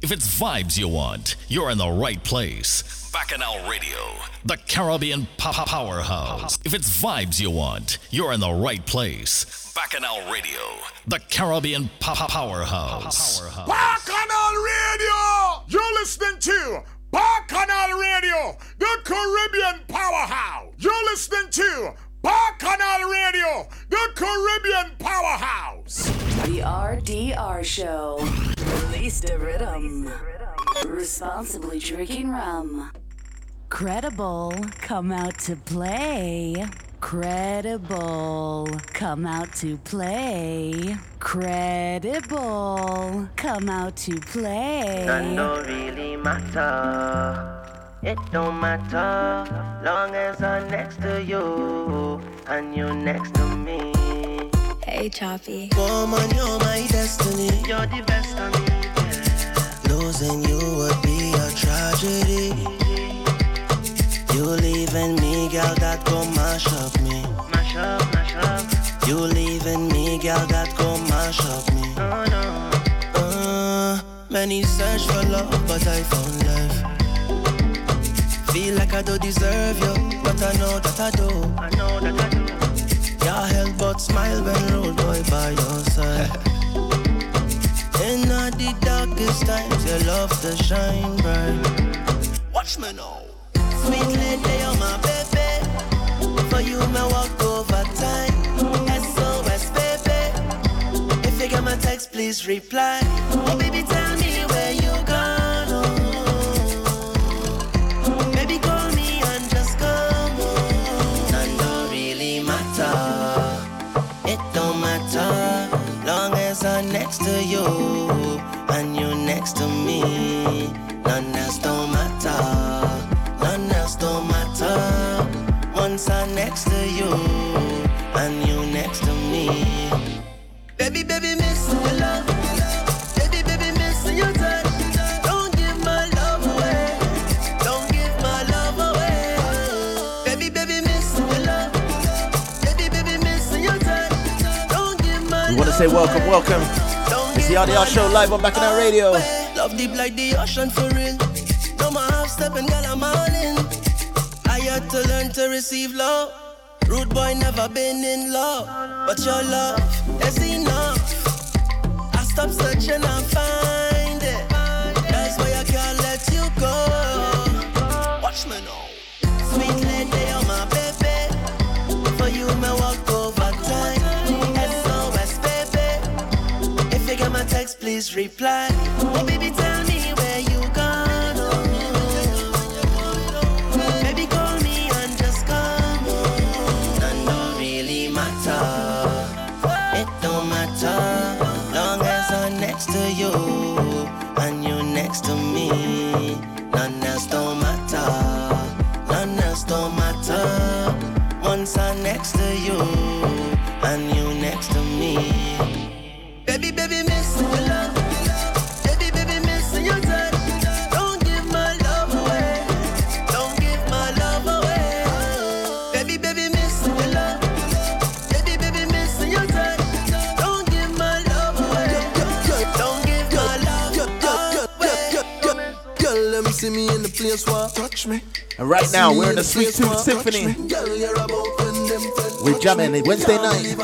If it's vibes you want, you're in the right place. Bacchanal Radio, the Caribbean pop powerhouse. If it's vibes you want, you're in the right place. Bacchanal Radio, the Caribbean pop powerhouse. Bacchanal Radio! You're listening to Bacchanal Radio, the Caribbean powerhouse. You're listening to Bacchanal Radio, the Caribbean powerhouse. The RDR Show. Release the rhythm. Responsibly drinking rum. Credible, come out to play. Credible, come out to play. Credible, come out to play. That don't really matter. It don't matter long as I'm next to you and you next to me. Hey, Choppy. Woman, you're my destiny. You're the best of me. Losing you would be a tragedy. You leaving me, girl, that go mash up me. Mash up, mash up. You leaving me, girl, that go mash up me. Oh no. Uh, many search for love, but I found love. Feel like I don't deserve you, but I know that I do. I know that I do. Can't help but smile when road boy by your side. In all the darkest times, your love to shine bright. Watch me now. Sweet lady, you're my baby. For you, me walk over time. SOS, baby. If you get my text, please reply. Oh, baby, tell say welcome, welcome. It's the RDR show live on Bacchanal Radio. Love deep like the ocean for real. No more half step and girl I'm all in. I had to learn to receive love. Rude boy never been in love, but your love is enough. I stop searching and find it. That's why I can't let you go. Watch me now. Sweet lady, you're my baby. For you, me walk please reply. Oh, baby, tell see me in the place where touch me. And right now, we're in the Sweet Tooth Symphony. Girl, you're about when them friends We're jamming it Wednesday night.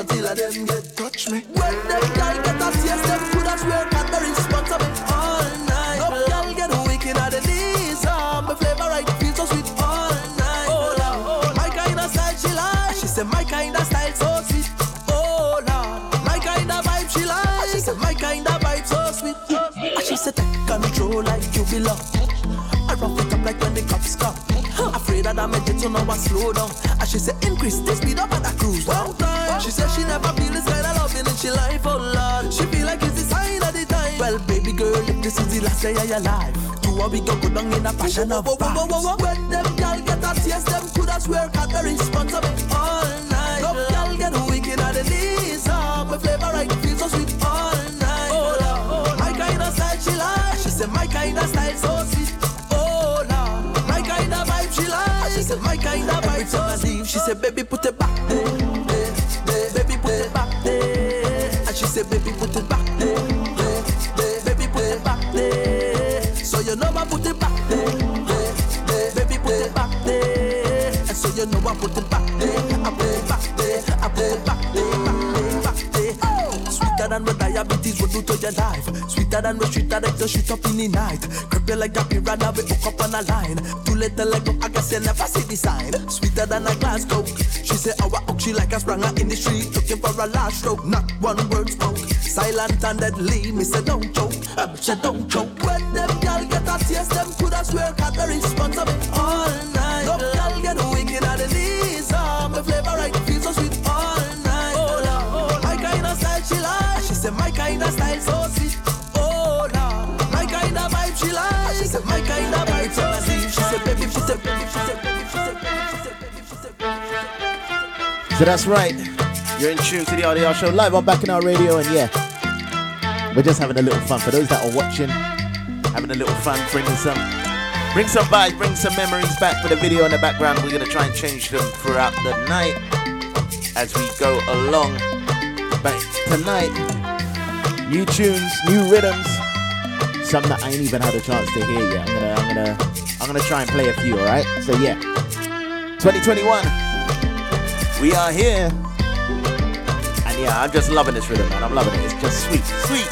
That make it so now I slow down. And she said increase the speed up and I cruise down time. She said she never feel this kind of loving in she life, oh Lord. She feel like it's the sign of the time. Well, baby girl, if this is the last day of your life, two a we go go down in a passion of vibes. When them gal get a taste, them coulda swear Cadbury sponsor me all night. Love gal get wicked at the knees. Ah, my flavor right feels so sweet all night. Oh Lord, my kind of style she like. She said my kind of style so sweet. Say baby, put it back there. Baby, put it back there. And she said, baby, put it back there. Baby, put it back there. So you know I put it back there. Baby, put it back there. And so you know I put it back there. I put it back there. I put it back there. Back there, back there. Sweeter than what diabetes will do to your life. Sweeter than what street addict just shoot up in the night. You like a piranha, we hook up on a line. Too little like I guess you never see the sign. Sweeter than a glass coke. She say our hook, she like a spranger in the street, looking for a last stroke. Not one word spoke. Silent and deadly, me say don't choke. Um, say don't choke. When them gal get a taste, them coulda swear got the response of it all my kind of so she said baby, she said baby, she said baby. So that's right. You're in tune to the RDR show live on Bacchanal Radio, and yeah, we're just having a little fun. For those that are watching, having a little fun, bringing some, bring some vibes, bring some memories back for the video in the background. We're gonna try and change them throughout the night as we go along. But tonight, new tunes, new rhythms, some that I ain't even had a chance to hear yet. I'm gonna, I'm gonna, I'm gonna try and play a few. All right. So yeah, 2021, we are here. And yeah, I'm just loving this rhythm, man. I'm loving it. It's just sweet, sweet.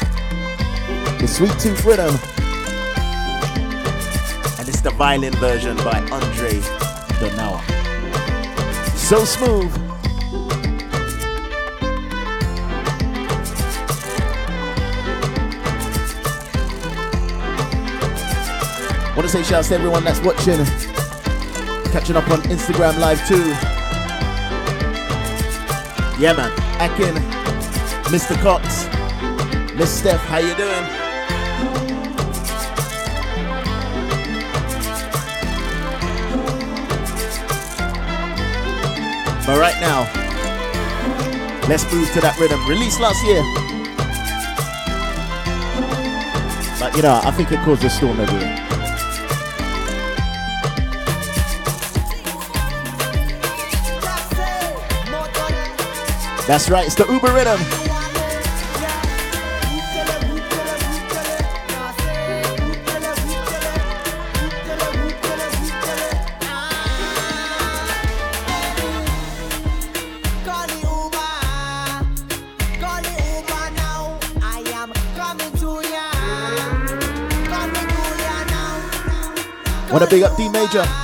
The sweet tooth rhythm. And it's the violin version by Andre Donawa. So smooth. Want to say shouts to everyone that's watching, catching up on Instagram Live too. Yeah, man. Akin, Mr. Cox, Miss Steph, how you doing? But right now, let's move to that rhythm. Released last year. But you know, I think it caused a storm everywhere. That's right, it's the Uber rhythm. Wanna big up D Major?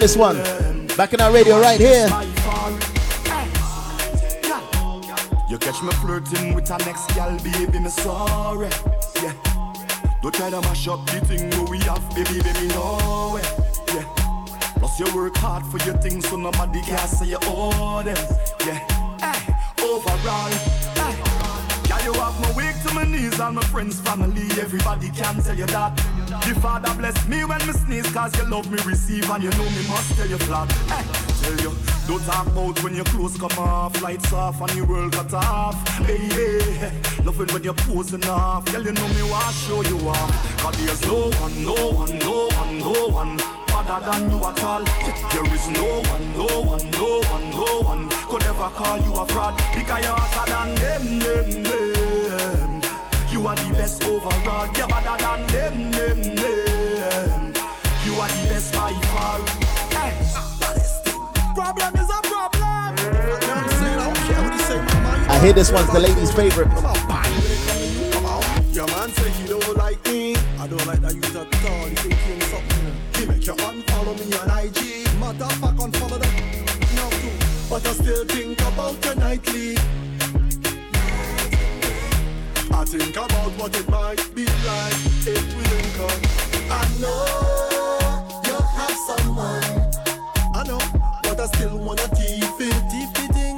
Yeah, loving this one. Bacchanal Radio right here. You catch me flirting with our next gal, baby, me sorry. Yeah. Don't try to mash up the thing we have, baby, baby, no way. Yeah. Plus you work hard for your things, so nobody can say you owe them. Yeah. Hey, overall. Hey. Girl, you have me weak to my knees, all my friends, family, everybody can tell you that. The Father bless me when me sneeze, cause you love me receive, and you know me must tell you flat. Hey, tell you, don't talk about when your clothes come off, lights off, and your world cut off. Baby, loving when you're posing off, girl, you know me want show you off. Cause there's no one, no one, no one, no one. better than you at all. There is no one, no one, no one, no one could ever call you a fraud because you're hotter than them, them, them. You are the best overall. You're better than them, them, them. You are the best by far. Hey. Problem is a problem. You know what I'm saying? I don't care you. I hear this one's the ladies' favorite. Come on, bang. Your man say he don't like me. I don't like that you at all. You think something. He make you unfollow me on IG. Motherfucker, unfollow them. No too. But I still think about your nightly. Think about what it might be like if we link up. I know you have someone. I know, but I still wanna keep it,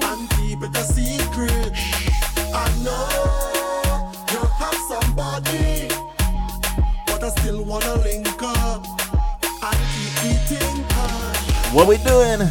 and keep it a secret. I know you have somebody, but I still wanna link up and keep. What we doing?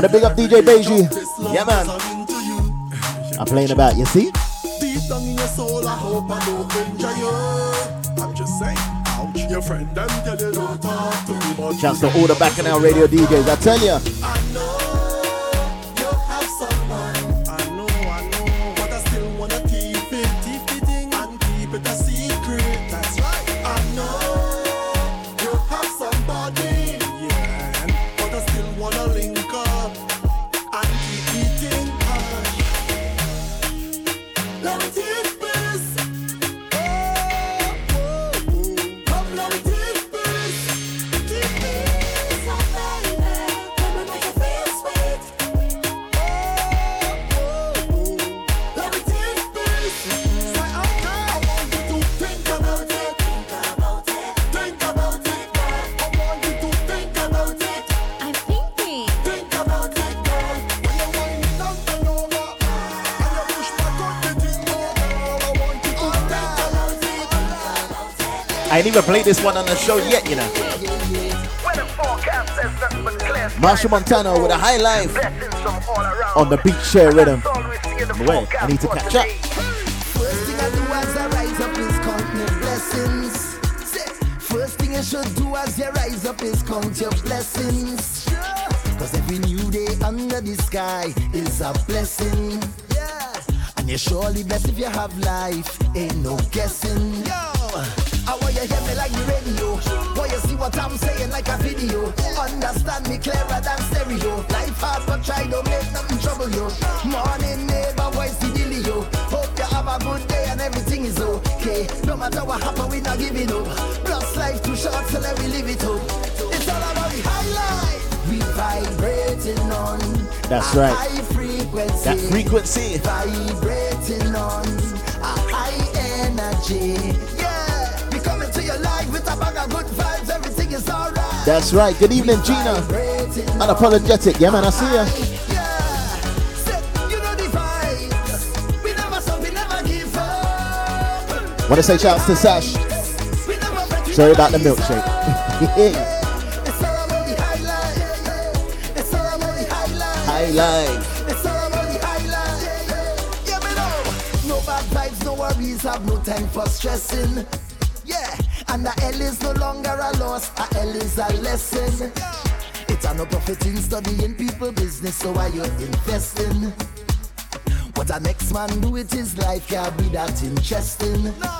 Wanna big up DJ love Yeah, man. I'm into you. I'm playing about, you see? Deep down in your soul, I hope I don't injure you. I'm just saying, ouch. Your friend tell you don't talk to me, Shouts to all the Bacchanal Radio DJs. I tell ya. I know you even played this one on the show yet, you know. Marshall Montana with a high life on the beach share rhythm. Wait, I need to catch up. First thing I do as I rise up is count my blessings. First thing you should do as you rise up is count your blessings. Cause every new day under the sky is a blessing. And you're surely blessed if you have life, ain't no giving up. Plus life too short, so let me live it up. It's all about the high life. We vibrating on. That's right. High frequency. That frequency. Vibrating on a high energy. Yeah, we coming to your life with a bag of good vibes. Everything is alright. That's right. Good evening, Gina. Unapologetic. Yeah, man, I see ya. Yeah, you know the vibes. We never stop, we never give up. Want to say shouts to Sash. Sorry about the milkshake. No no have no time for stressing. Yeah, and the L is no longer a loss, a L is a lesson. It's a no profit in studying people business, so why you investing? What a next man do with his life can't be that interesting. Want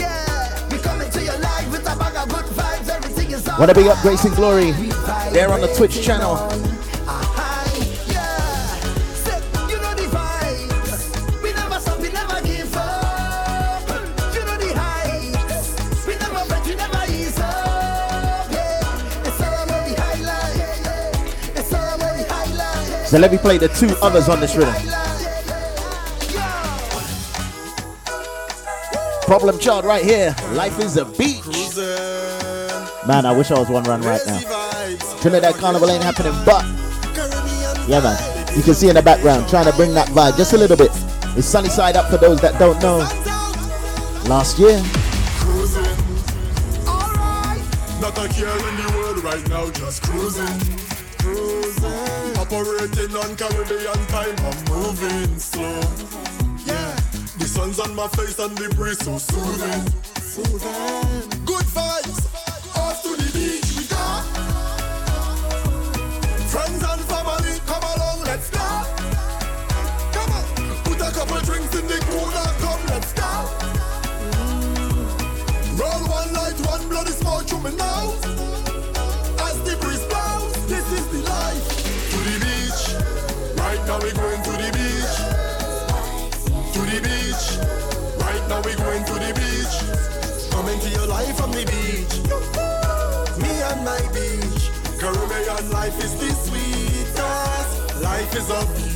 To big up Grace and Glory. They're on the Twitch channel. So let me play the two others on this rhythm. Problem child right here. Life is a beach. Man, I wish I was one run right now. Trinidad Carnival ain't happening, but yeah, man. You can see in the background trying to bring that vibe just a little bit. It's sunny side up for those that don't know. Last year, Not a care in the world right now, just cruising. Cruising. Operating on Caribbean time, I'm moving slow. Yeah. The sun's on my face and the breeze so soothing. Soothing. Good vibes. Drinks in the cooler, come, let's go. Mm. Roll one light, one bloody smoke through me now. As the breeze blows, this is the life. To the beach, right now we going to the beach. To the beach, right now we going to the beach. Come into your life from the beach. Me and my beach. Caribbean life is the sweetest. Life is a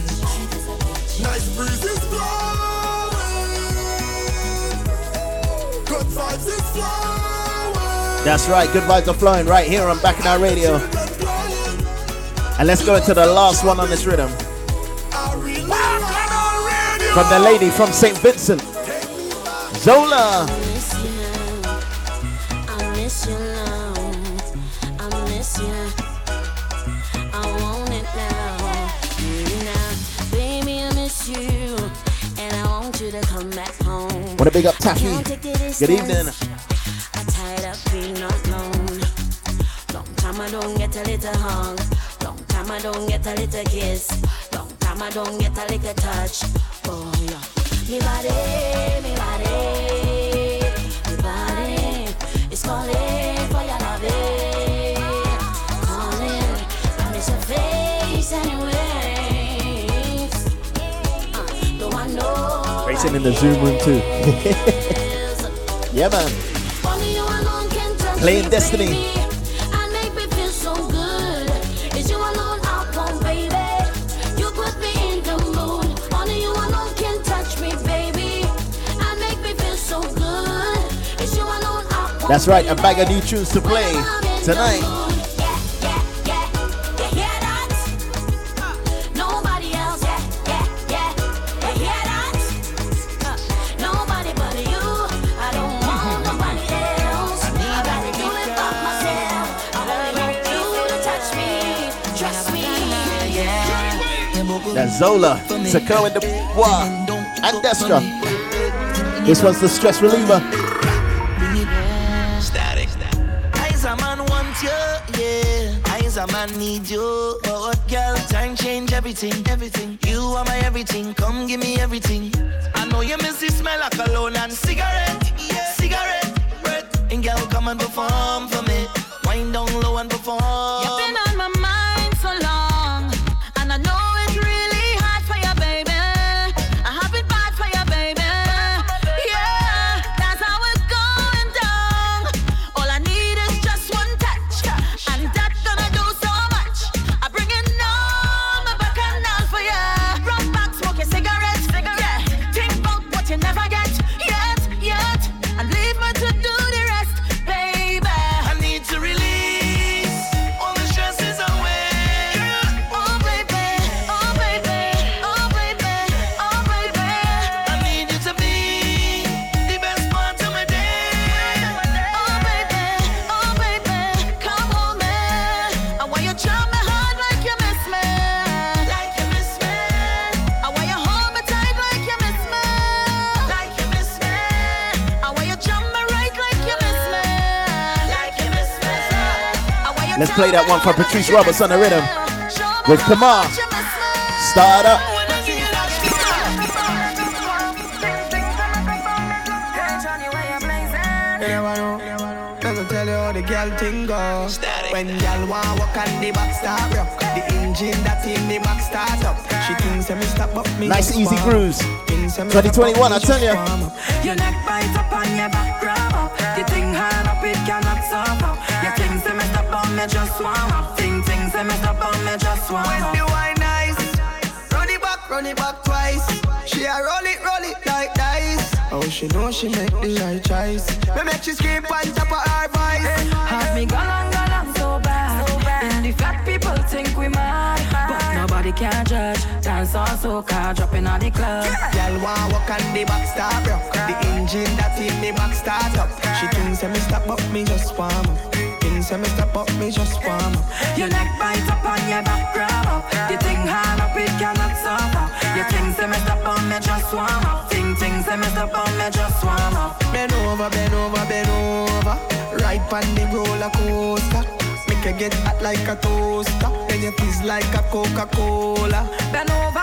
Nice breezes blowing. Good vibes is flowing. that's right. Good vibes are flowing right here on Bacchanal Radio. And let's go into the last one on this rhythm. From the lady from St. Vincent, Zola. To big up Taffy. Can't take the Good evening. I'm tired of being alone. Long time I don't get a little hug. Long time I don't get a little kiss. Long time I don't get a little touch. Oh yeah. Me body, me body, me body is calling for your loving. Calling, I miss your face and Racing in the Zoom room too. yeah, man. Playing Destiny. That's right. A bag of new tunes to play tonight. Zola, Sako and the Bois, and Destra. This one's the stress reliever. Static. Eyes a man want you, yeah. Eyes a man need you. But what girl? Time change everything, everything. You are my everything. Come give me everything. I know you miss the smell of cologne and cigarette, yeah. cigarette breath. And girl, come and perform for me. Wind down low and perform. Play that one for Patrice Roberts on the rhythm with Kamar. Start up. You never know. Let you how the girl thing go. When girl want walk on the back rock, the engine that in the back start up. She thinks me stop but me Nice easy warm up. grooves. Thinks that me stop, but 2021, I tell just ya. warm up. Your neck bite up on your back up. The thing hard up, it cannot stop me just warm up. Ting ting say me stop on me just warm When up. the wine nice, run it back, run it back twice. She a roll it, roll it like dice. Oh, she know she make the right choice. Me make she scream on top of her voice. Have me gone on, gone on so bad. And the fat people think we mad. But nobody can judge. Dance on soca, dropping on the club. Girl wanna walk on the back start rock. The engine that in the back start up. She thinks that me stop but me just warm up. That me stop but me just warm up. Your neck bite up on your back grab up. The thing hard up, it cannot stop up. Your thing say me stop on me just warm up. Ting ting say me stop on me just warm up. Bend over, bend over, bend over. Right on the roller coaster. Make you get hot like a toaster. Then you fizz like a Coca-Cola. Bend bend over,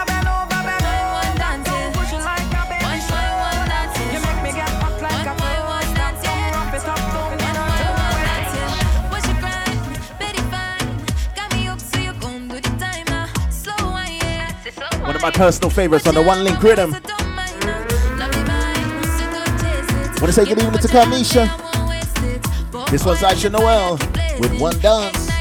my personal favorites on the one link rhythm. Want to say good evening to Carmisha. This one's Aisha Noel with one dance.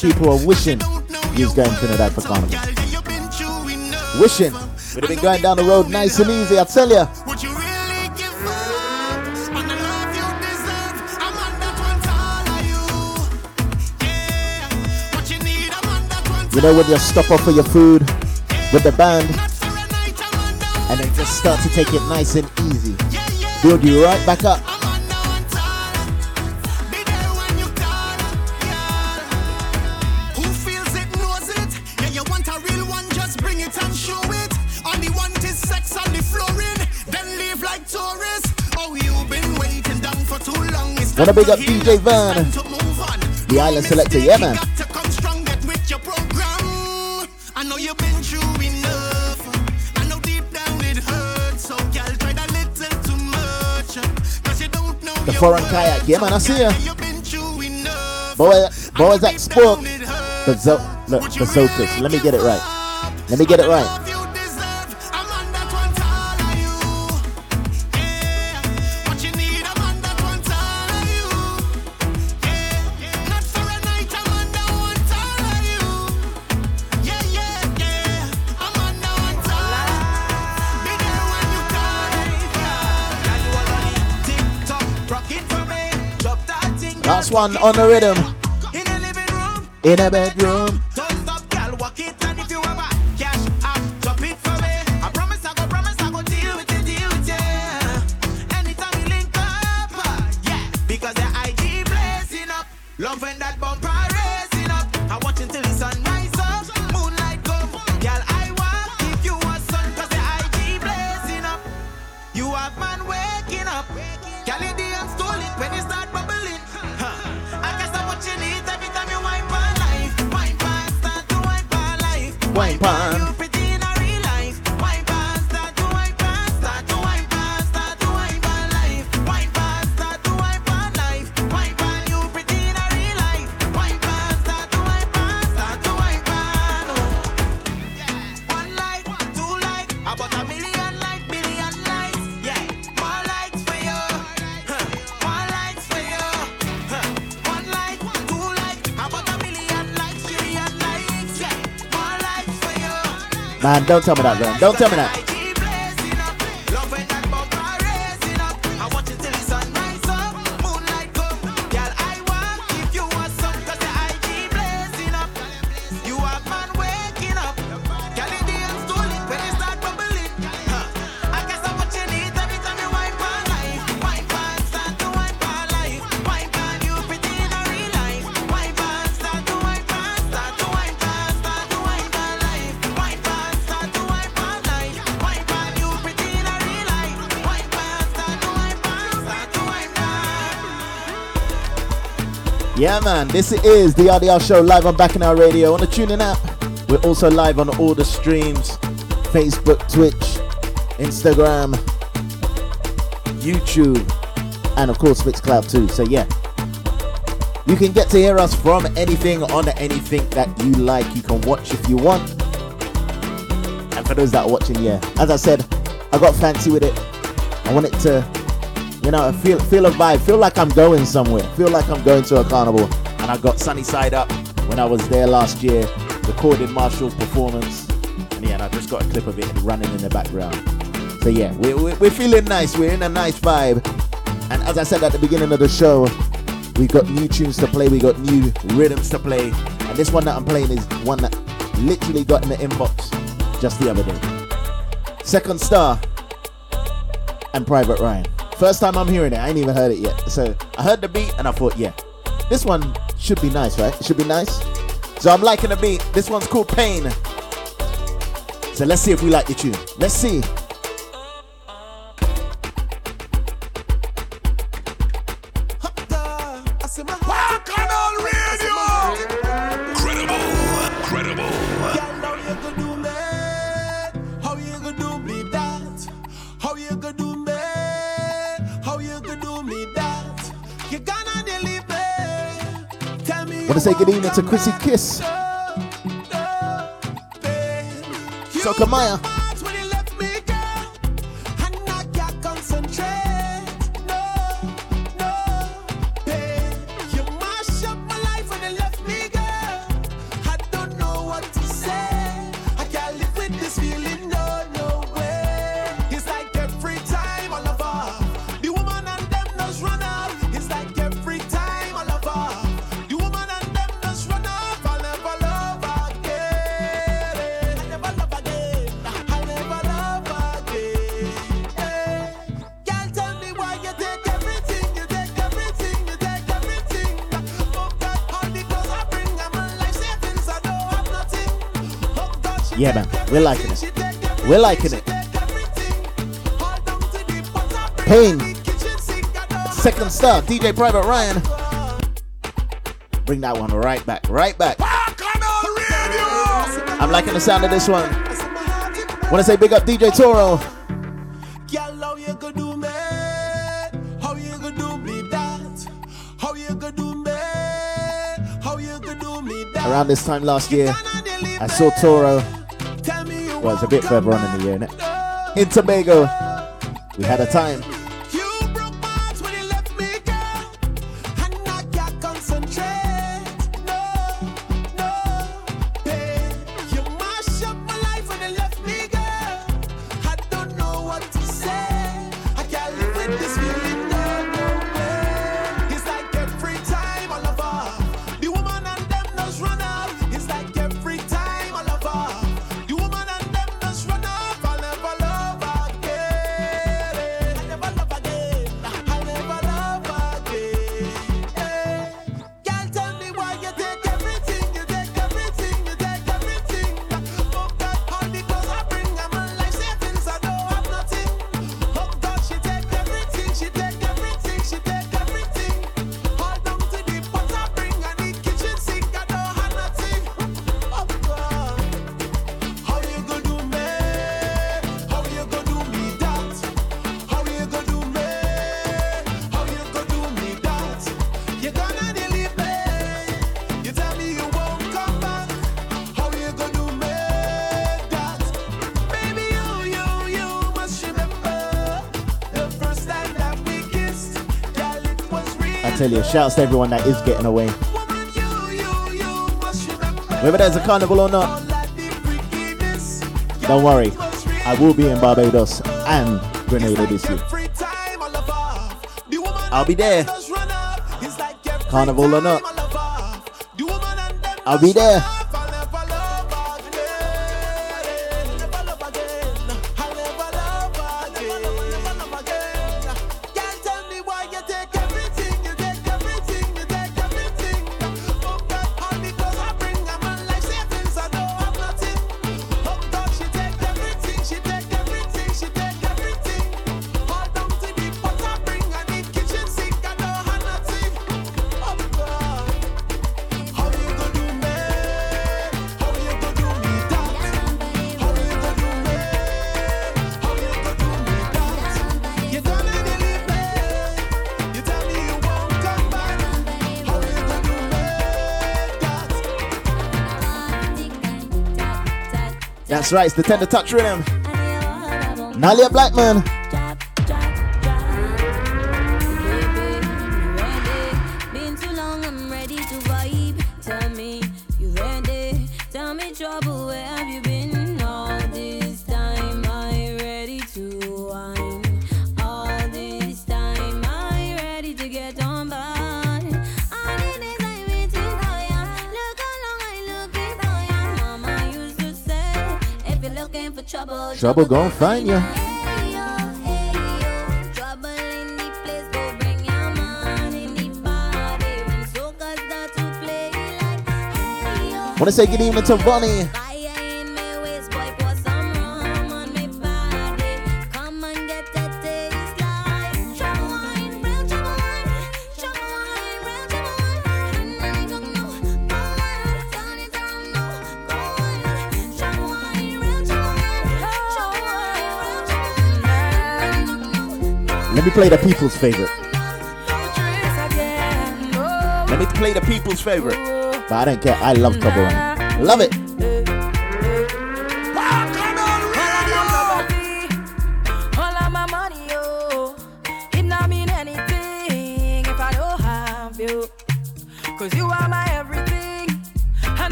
People are wishing you going to Trinidad for carnival. Wishing would have been going down the road nice and easy, I tell ya. You really give up on the love you deserve? A man that wants all of you. Yeah, what you need, a man that wants You know when you stop off for your food with the band and then just start to take it nice and easy. Build you right back up. Wanna big up DJ Vern, time to move on. the island selector, yeah man. Got to come strong, get with your program. I know you've been through enough. I know deep down it hurts. So, girl, try that little too much. Cause you don't know The foreign kayak, yeah man, I see ya. You've been through enough. Boy, boys at sport. Bazo- look, bazookas. Let me get it right. Let me get it right. One on the rhythm. In a bedroom. Man, don't tell me that, man. Don't tell me that. You a sun 'cause the IG blazing up. You have man Yeah, man, this is the RDR show live on Bacchanal Radio on the TuneIn app. We're also live on all the streams Facebook, Twitch, Instagram, YouTube, and of course, Mixcloud too. So, yeah, you can get to hear us from anything on anything that you like. You can watch if you want. And for those that are watching, yeah, as I said, I got fancy with it. I want it to you know, feel feel a vibe, feel like I'm going somewhere, feel like I'm going to a carnival. And I got Sunny Side Up when I was there last year, recorded Marshall's performance, and yeah, and I just got a clip of it running in the background. So yeah, we're, we're, we're feeling nice, we're in a nice vibe. And as I said at the beginning of the show, we got new tunes to play, we got new rhythms to play, and this one that I'm playing is one that literally got in the inbox just the other day. Second Star and Private Ryan. First time I'm hearing it, I ain't even heard it yet. So I heard the beat and I thought, yeah, this one should be nice, right? It should be nice. So I'm liking the beat. This one's called Pain. So let's see if we like the tune. Let's see. Say good evening to Chrissy Kiss. Soca liking it. Pain. Second Star, DJ Private Ryan. Bring that one right back, right back. I'm liking the sound of this one. Want to say big up DJ Toro. Girl, how you gonna do me? How you gonna do me that? How you gonna do me? How you gonna do me that? Around this time last year, I saw Toro. It's a bit further on in the year, innit? In Tobago. We had a time. Tell you, shouts to everyone that is getting away. Whether there's a carnival or not, don't worry. I will be in Barbados and Grenada this year. I'll be there. Carnival or not. I'll be there. That's right, it's the tender touch rhythm. Nailah Blackman. Play like, hey yo, Wanna say good evening to Bonnie. Play the people's favorite. Let me play the people's favorite. But I don't care. I love Trouble Wine. Love it.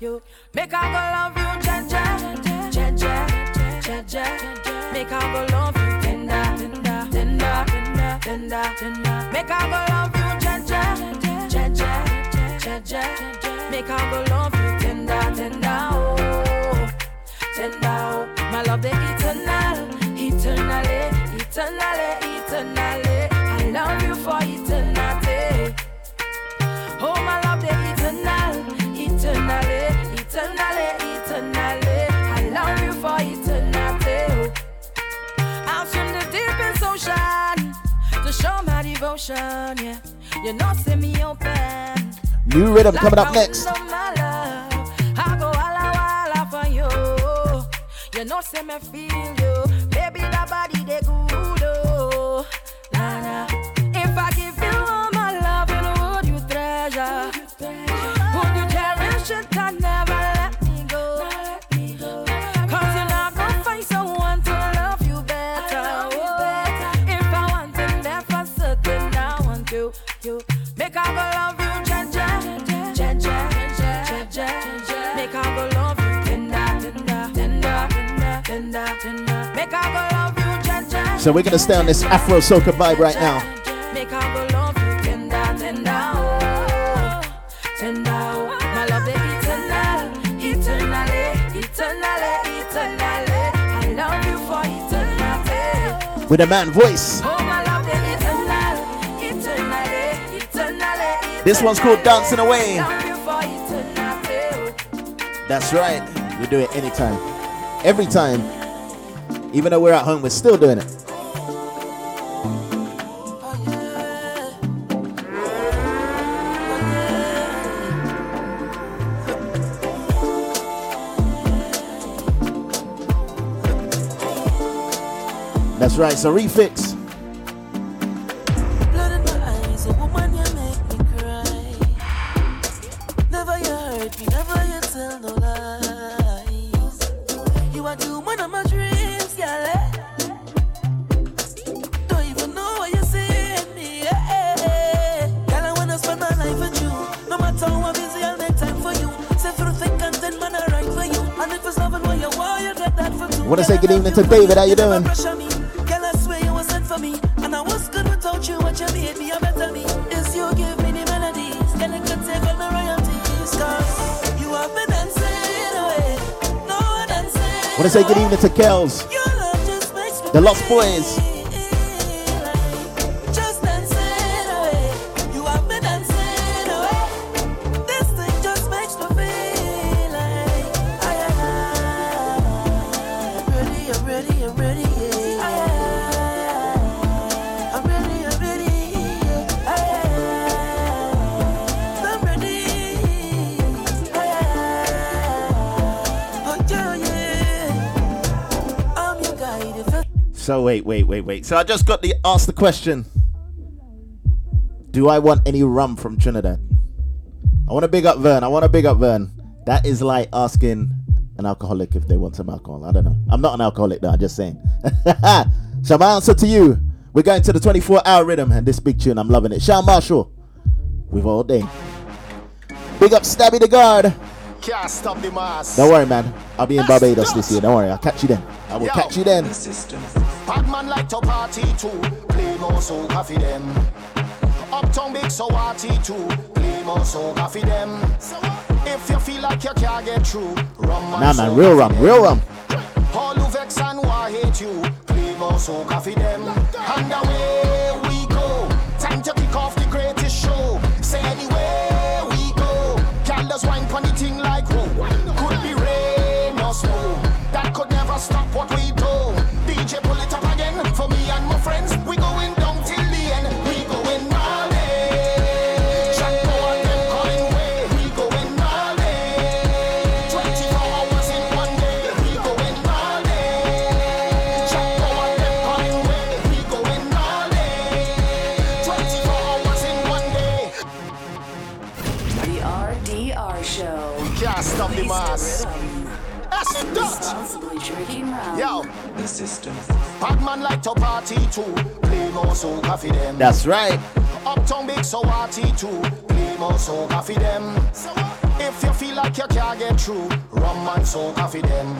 You make I go love you, Jaja, Jaja, Jaja. Make I go love you, tender, tender, tender, tender, tender. Make I go love you, Jaja, Jaja, Jaja. Make I go love you, tender, tender, oh, tender, oh. My love, the eternal, eternally, eternally, eternally. Devotion. Yeah, you know, send me open. New rhythm coming up next. Like my love, I go walla walla for you. You know, say me feel So we're gonna stay on this Afro soca vibe right now. With a man voice. This one's called Dancing Away. That's right. We do it anytime. Every time. Even though we're at home, we're still doing it. That's right, so refix. Dancing away. No one dancing. Want to say good evening to Kels, Your love just makes me the Lost Boys. So wait, wait, wait, wait. So I just got the ask the question. Do I want any rum from Trinidad? I want to big up Vern. I want to big up Vern. That is like asking an alcoholic if they want some alcohol. I don't know. I'm not an alcoholic though. I'm just saying. so my answer to you, we're going to the 24 hour rhythm and this big tune. I'm loving it. Shal Marshall with all day. Big up Stabby the guard. Can't stop the mass. Don't worry, man. I'll be in Barbados this year. Don't worry. I'll catch you then. I will Yo. catch you then. Bad man like to party too. Play more soca for them. Uptown big so party too. Play more soca for them. If you feel like you can't get through, rum Nah, man. Real rum. Real rum. All who vex and who hate you, play more soca for them. And away like to party too. Play more soca for them. That's right. Uptown big so party too. Play more soca for them. If you feel like you can't get through, rum and soca for them.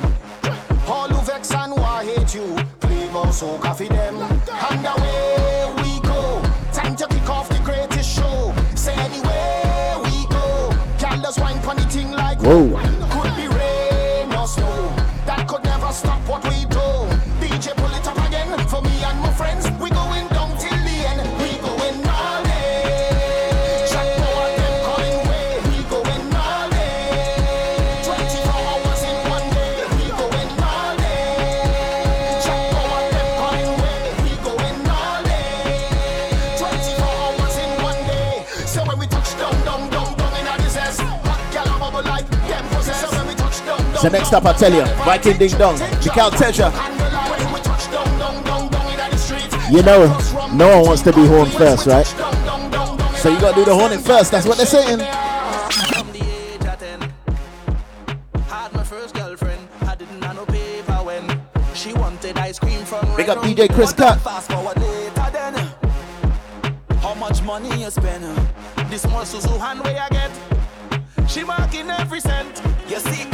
All who vex and who hate you, play more soca for them. And away we go. Time to kick off the greatest show. Say anywhere we go. Wine pon the thing like Whoa. So next up, I tell you, Viking Ding Dong, Mical Teja. You know, no one wants to be horned first, right? So you gotta do the horning first. That's what they're saying. Big up DJ Chris Cut. How much money you spend? This small Suzu hand where I get, she marking every cent. You see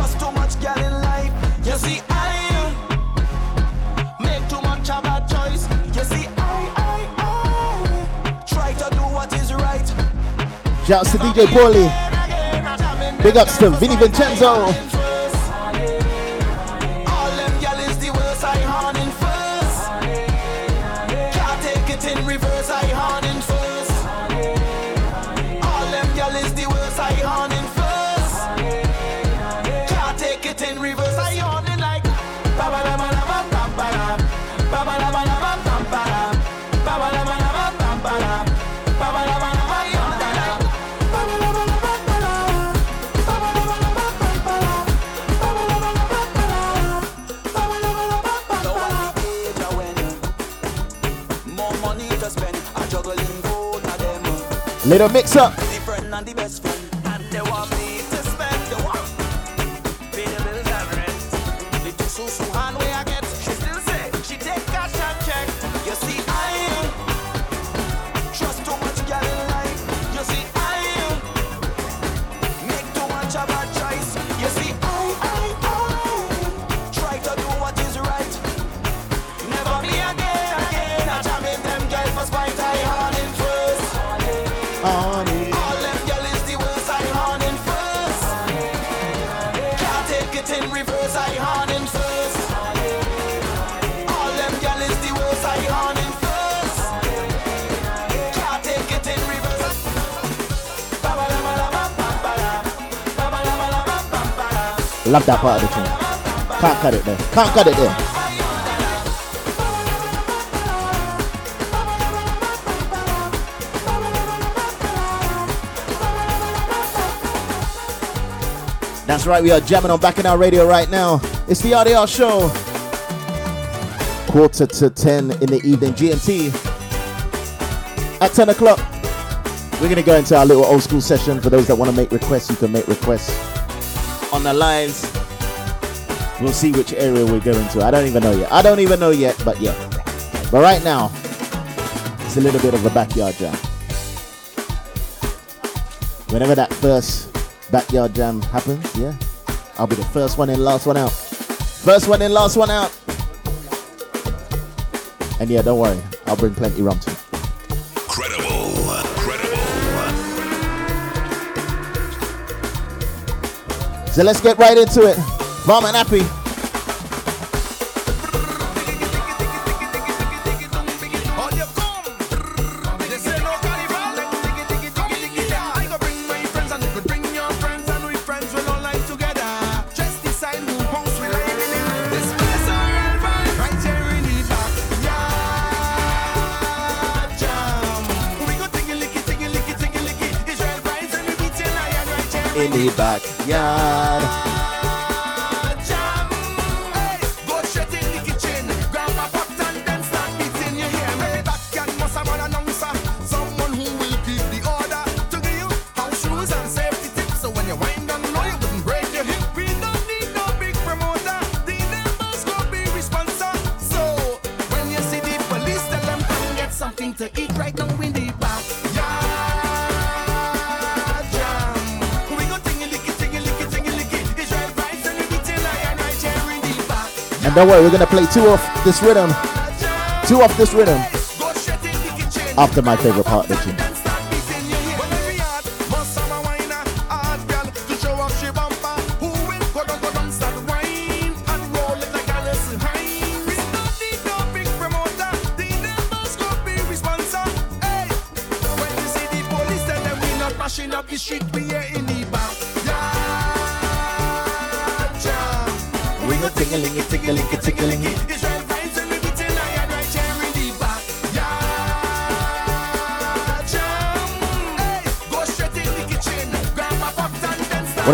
trust too much girl in life. You see I make too much a choice. You see I I I try to do what is right. Shouts to DJ Paulie. Big ups to Vinny Vincenzo. Little mix up. Love that part of the tune. Can't cut it there. Can't cut it there. That's right, we are jamming on Bacchanal Radio right now. It's the RDR show. Quarter to 10 in the evening, GMT. At 10 o'clock, we're going to go into our little old school session. For those that want to make requests, you can make requests on the lines. We'll see which area we're going to. I don't even know yet. I don't even know yet, but yeah. But right now, it's a little bit of a backyard jam. Whenever that first backyard jam happens, yeah, I'll be the first one in, last one out. First one in, last one out. And yeah, don't worry, I'll bring plenty rum too. So let's get right into it. Farm and don't worry, we're gonna play two off this rhythm. Two off this rhythm. After my favorite part of the tune.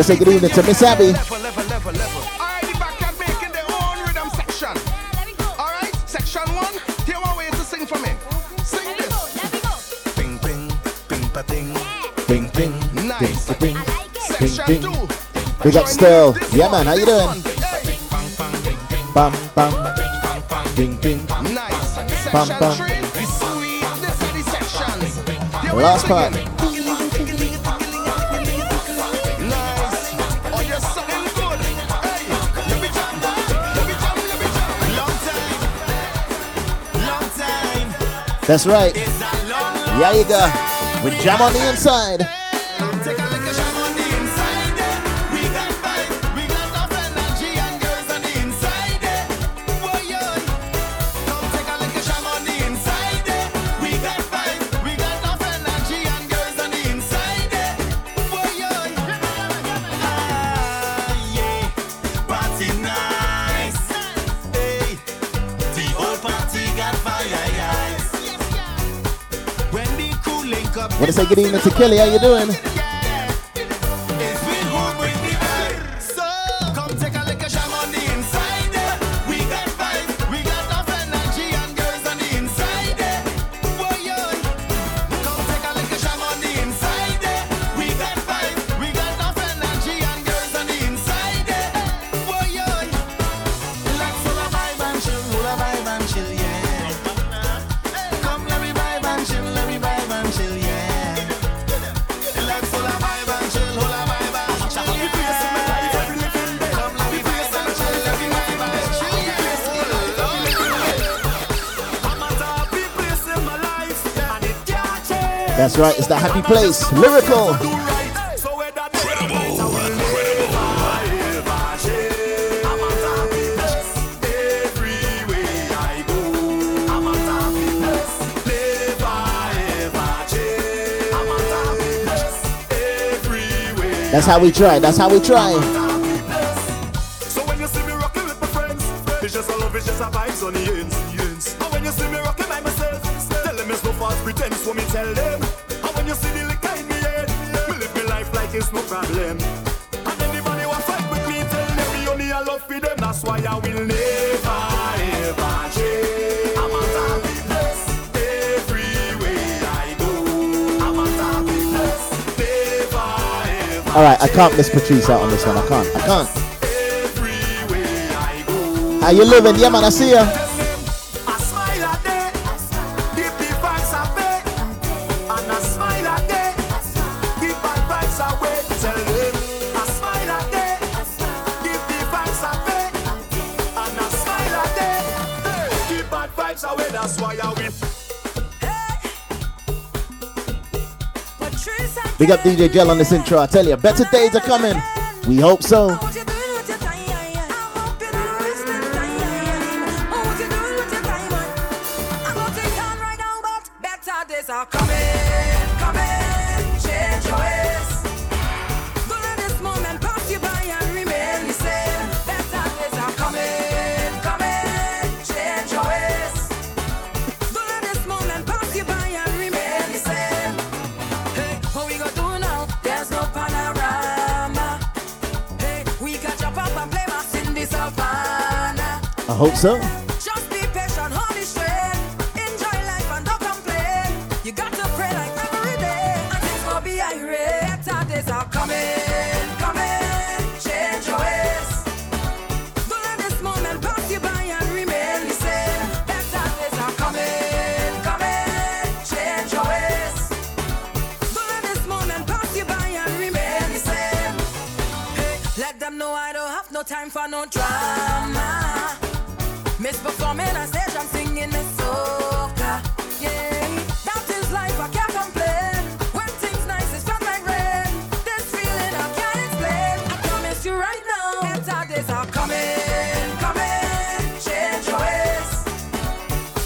Say good evening to Miss Abby. Level, level, level, level. Alright, the backyard making their own rhythm section. Alright, section one. Here one way to sing for me. Sing this. Ping, ping, ping, pa, ting. Bing, bing, Nice. bing, bing, bing, bing. Big up still. Yeah, man, how you doing? Bam, bam, bing, bing. Nice. Bam, bam. three. Sweet. That's right. Yeah, you go. With jam on the inside. Want to say good evening to Kelly. How you doing? Right, it's the happy place. Lyrikal. That's how we try. That's how we try. All right, I can't miss Patrice out on this one. I can't. I can't. How you living? Yeah, man, I see ya. Big up DJ Gel on this intro. I tell you, better days are coming. We hope so. Have no time for no drama. Miss performing on stage, I'm singing the soca. Yeah, that is life, I can't complain. When things nice, it's felt like rain. This feeling I can't explain. I promise you right now, better days are coming, coming. Change your ways.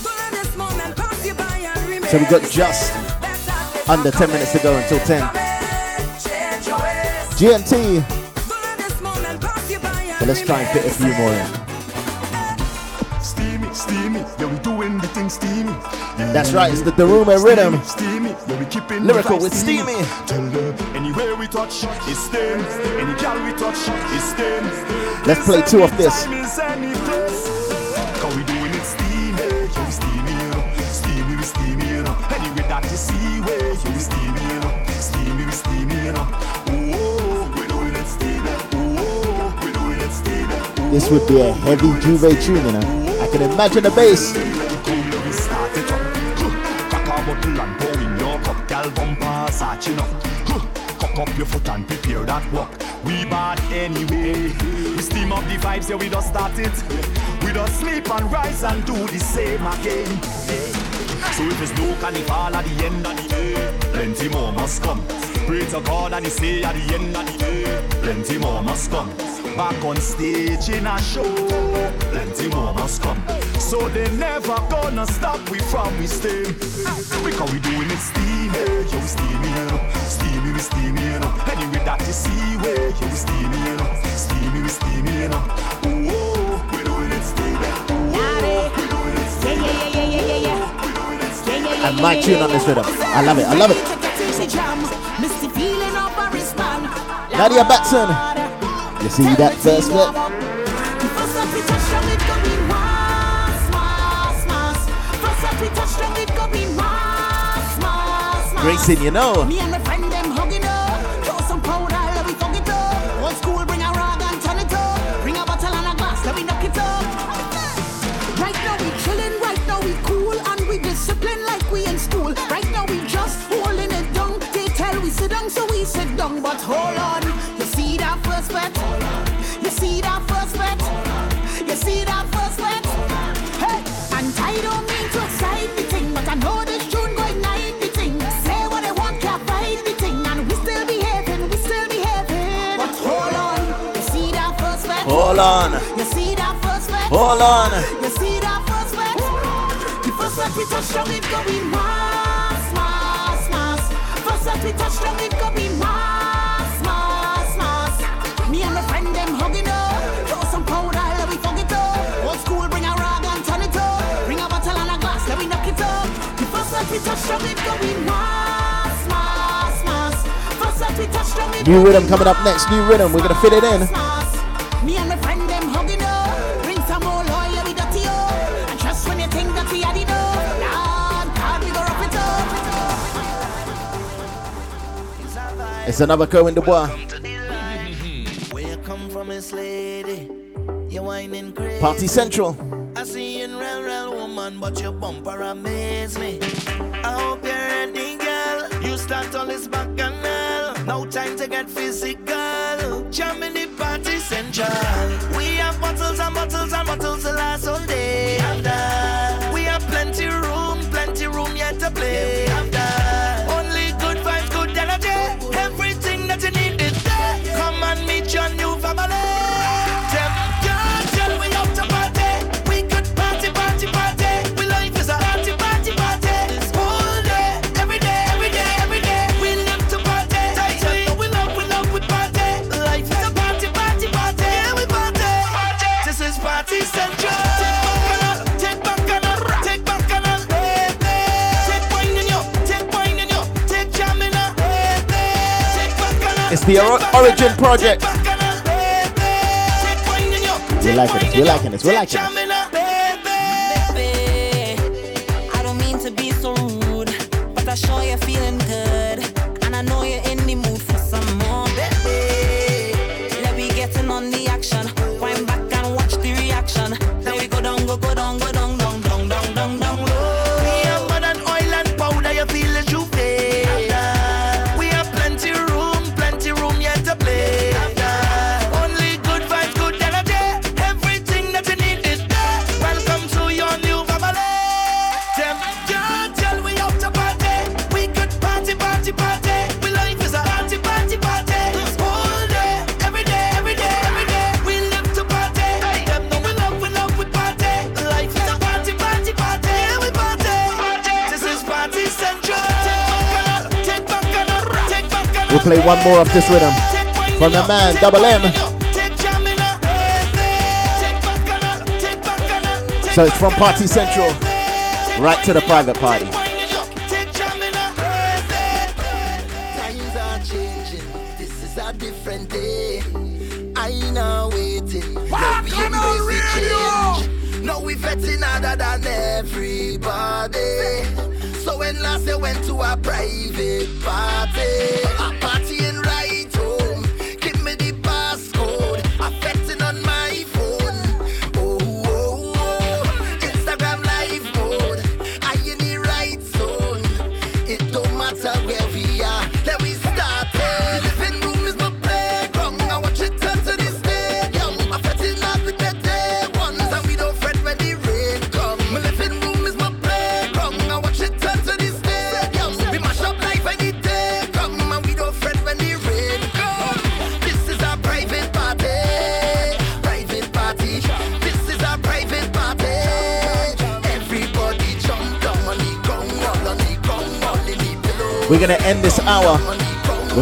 Don't this moment pass you by and remain. So we got just under 10 minutes to go until 10. Change your ways. GMT. Don't let this moment pass you by and So let's try and fit a few more in. We doing the thing steamy. Yeah. That's right, it's the Daruma rhythm. Steamy, yeah we keeping Lyrikal with steamy. Anywhere we touch stain. Any gal we touch stain. Let's play two of this. Time is any place. Cause we doing it steamy, yeah we steamy, you know. Steamy, we steamy, you know. Anyway that you see, way, yeah we steamy, you know. Steamy, we steamy, you know. We doing it steamy. We doing it steamy. This would be a heavy J'ouvert tune, you know. I can imagine the bass. Searching up. Huh. Up your foot and prepare that walk. We bad anyway. We steam up the vibes, yeah, we just start it. We just sleep and rise and do the same again. So if it's no carnival at the end of the day, plenty more must come. Pray to God and he say at the end of the day, plenty more must come. Back on stage in a show, plenty more must come. So they never gonna stop we from we stay. Because we doing it steamy, yo we steamy, you know. Steamy, we steamy, you know. Anyway that you see, way, yo we steamy, you know. Steamy, we steamy, you. Ooh, oh, we doing it steamy. Ooh, oh, we doing it steamy. Yeah, yeah, yeah, yeah, yeah, yeah. And my tune on this rhythm. I love it. I love it. Nadia Batson. You see that first bit? Grayson, you know. on. You see that first? Hold on. You see that first? The first we touch down, it go be mass, mass, mass. First we touch down, it go be mass, mass, mass. Me and my friend them hugging up. Throw some powder, let we fuck it up. Old school, bring a rag and turn it up. Bring a bottle and a glass, let we knock it up. The first we touch down, it go be mass, mass, mass. First we touch down, it New rhythm coming up next. New rhythm, we're gonna fit it in. It's another Cohen in Where. Party Central. I see in real, real woman, but your bumper amaze me. I hope you're ready, girl. You start all this back and. No time to get physical. Jam the party central. We have bottles and bottles and bottles the Origin Project. We're liking this, we're liking this, we're liking this. One more of this rhythm from the man, Double M. So it's from Party Central right to the private party.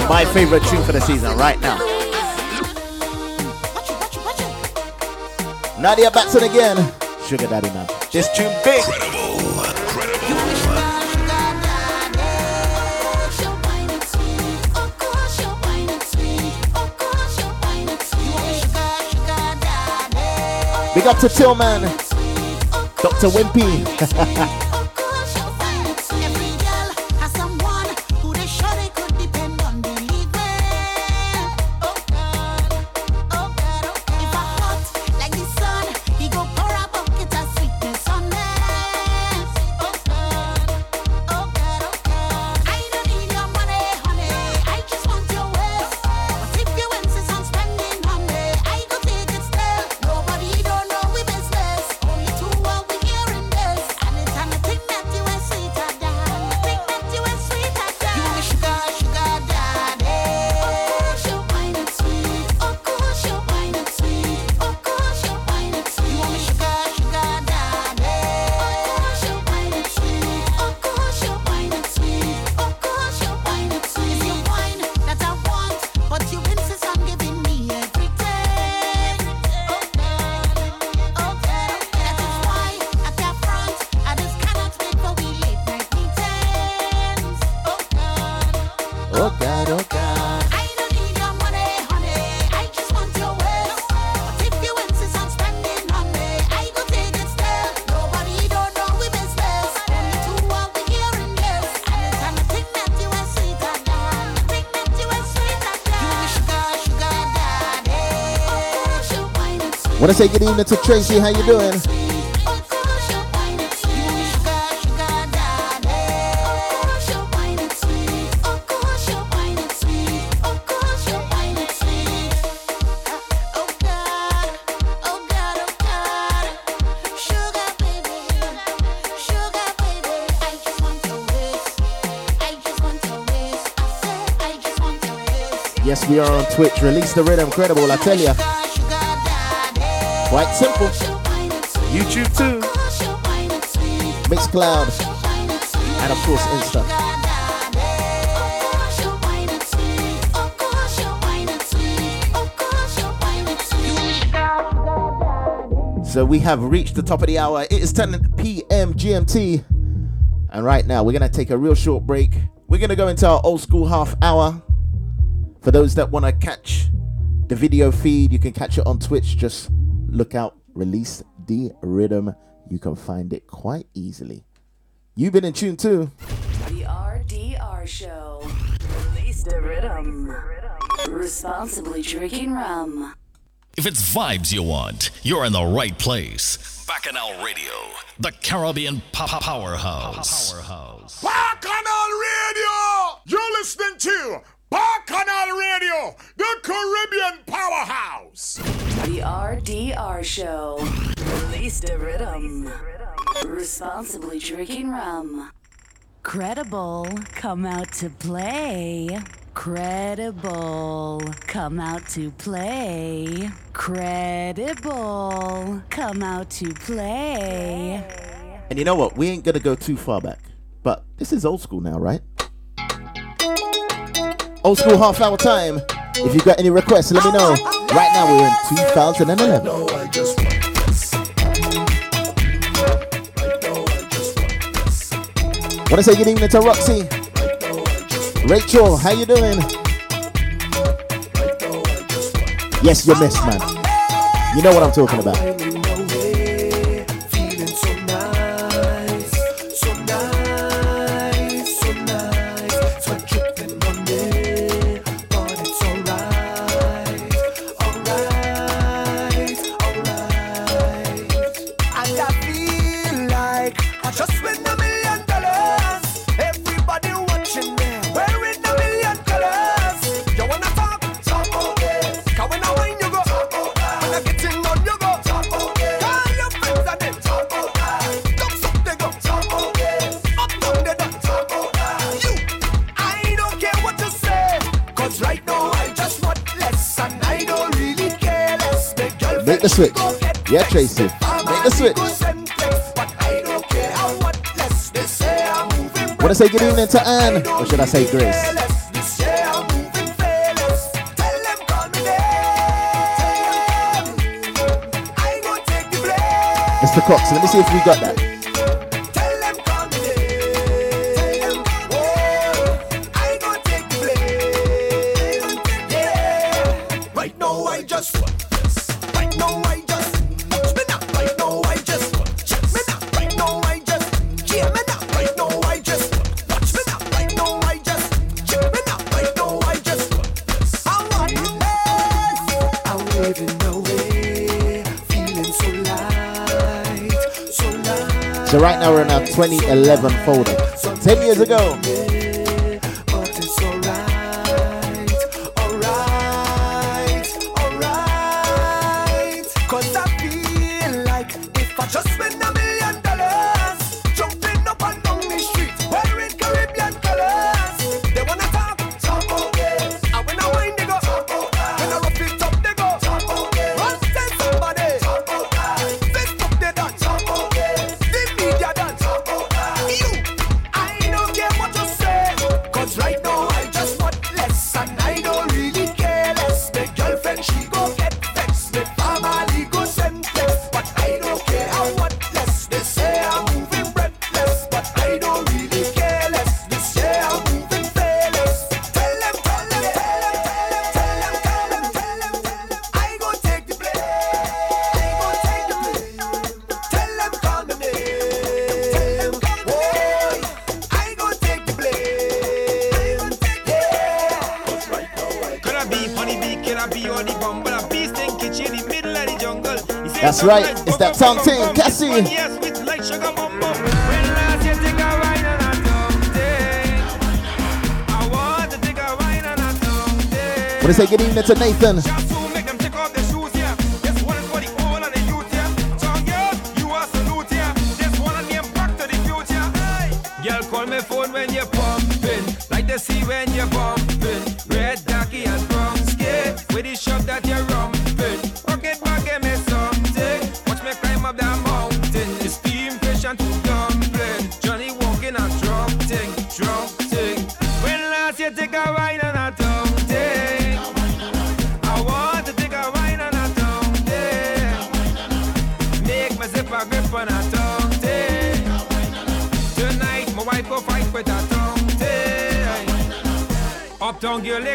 My favorite tune for the season right now. Nadia Batson again. Sugar Daddy Man. This tune big. Big up to Tillman. Dr. Wimpy. Want to say good evening to Tracy? How you doing? Yes, we are on Twitch. Release the rhythm, credible. I tell ya. Quite simple. YouTube too. Mixcloud. And of course Insta. So we have reached the top of the hour. It is 10 p.m. GMT. And right now we're gonna take a real short break. We're gonna go into our old school half hour. For those that want to catch the video feed, you can catch it on Twitch. Just look out, release the rhythm. You can find it quite easily. You've been in tune too. The RDR Show. Release the rhythm. Responsibly drinking rum. If it's vibes you want, you're in the right place. Bacchanal Radio, the Caribbean pop powerhouse. Powerhouse. Bacchanal Radio! You're listening to Bacchanal Radio, the Caribbean powerhouse. The RDR Show. Release the rhythm. Responsibly drinking rum. Credible, come out to play. Credible, come out to play. Credible, come out to play. And you know what? We ain't gonna go too far back. But this is old school now, right? Old school half hour time. If you got any requests, let me know. Right now we're in 2011. Want to say good evening to Roxy, Rachel. How you doing? Yes, you're missed, man. You know what I'm talking about. Make the switch. Yeah, Tracy. Make the switch. Want to say good evening to Anne? Or should I say Grace? Mr. Cox, let me see if we got that. Right now we're in our 2011 folder. 10 years ago. To say good evening to Nathan.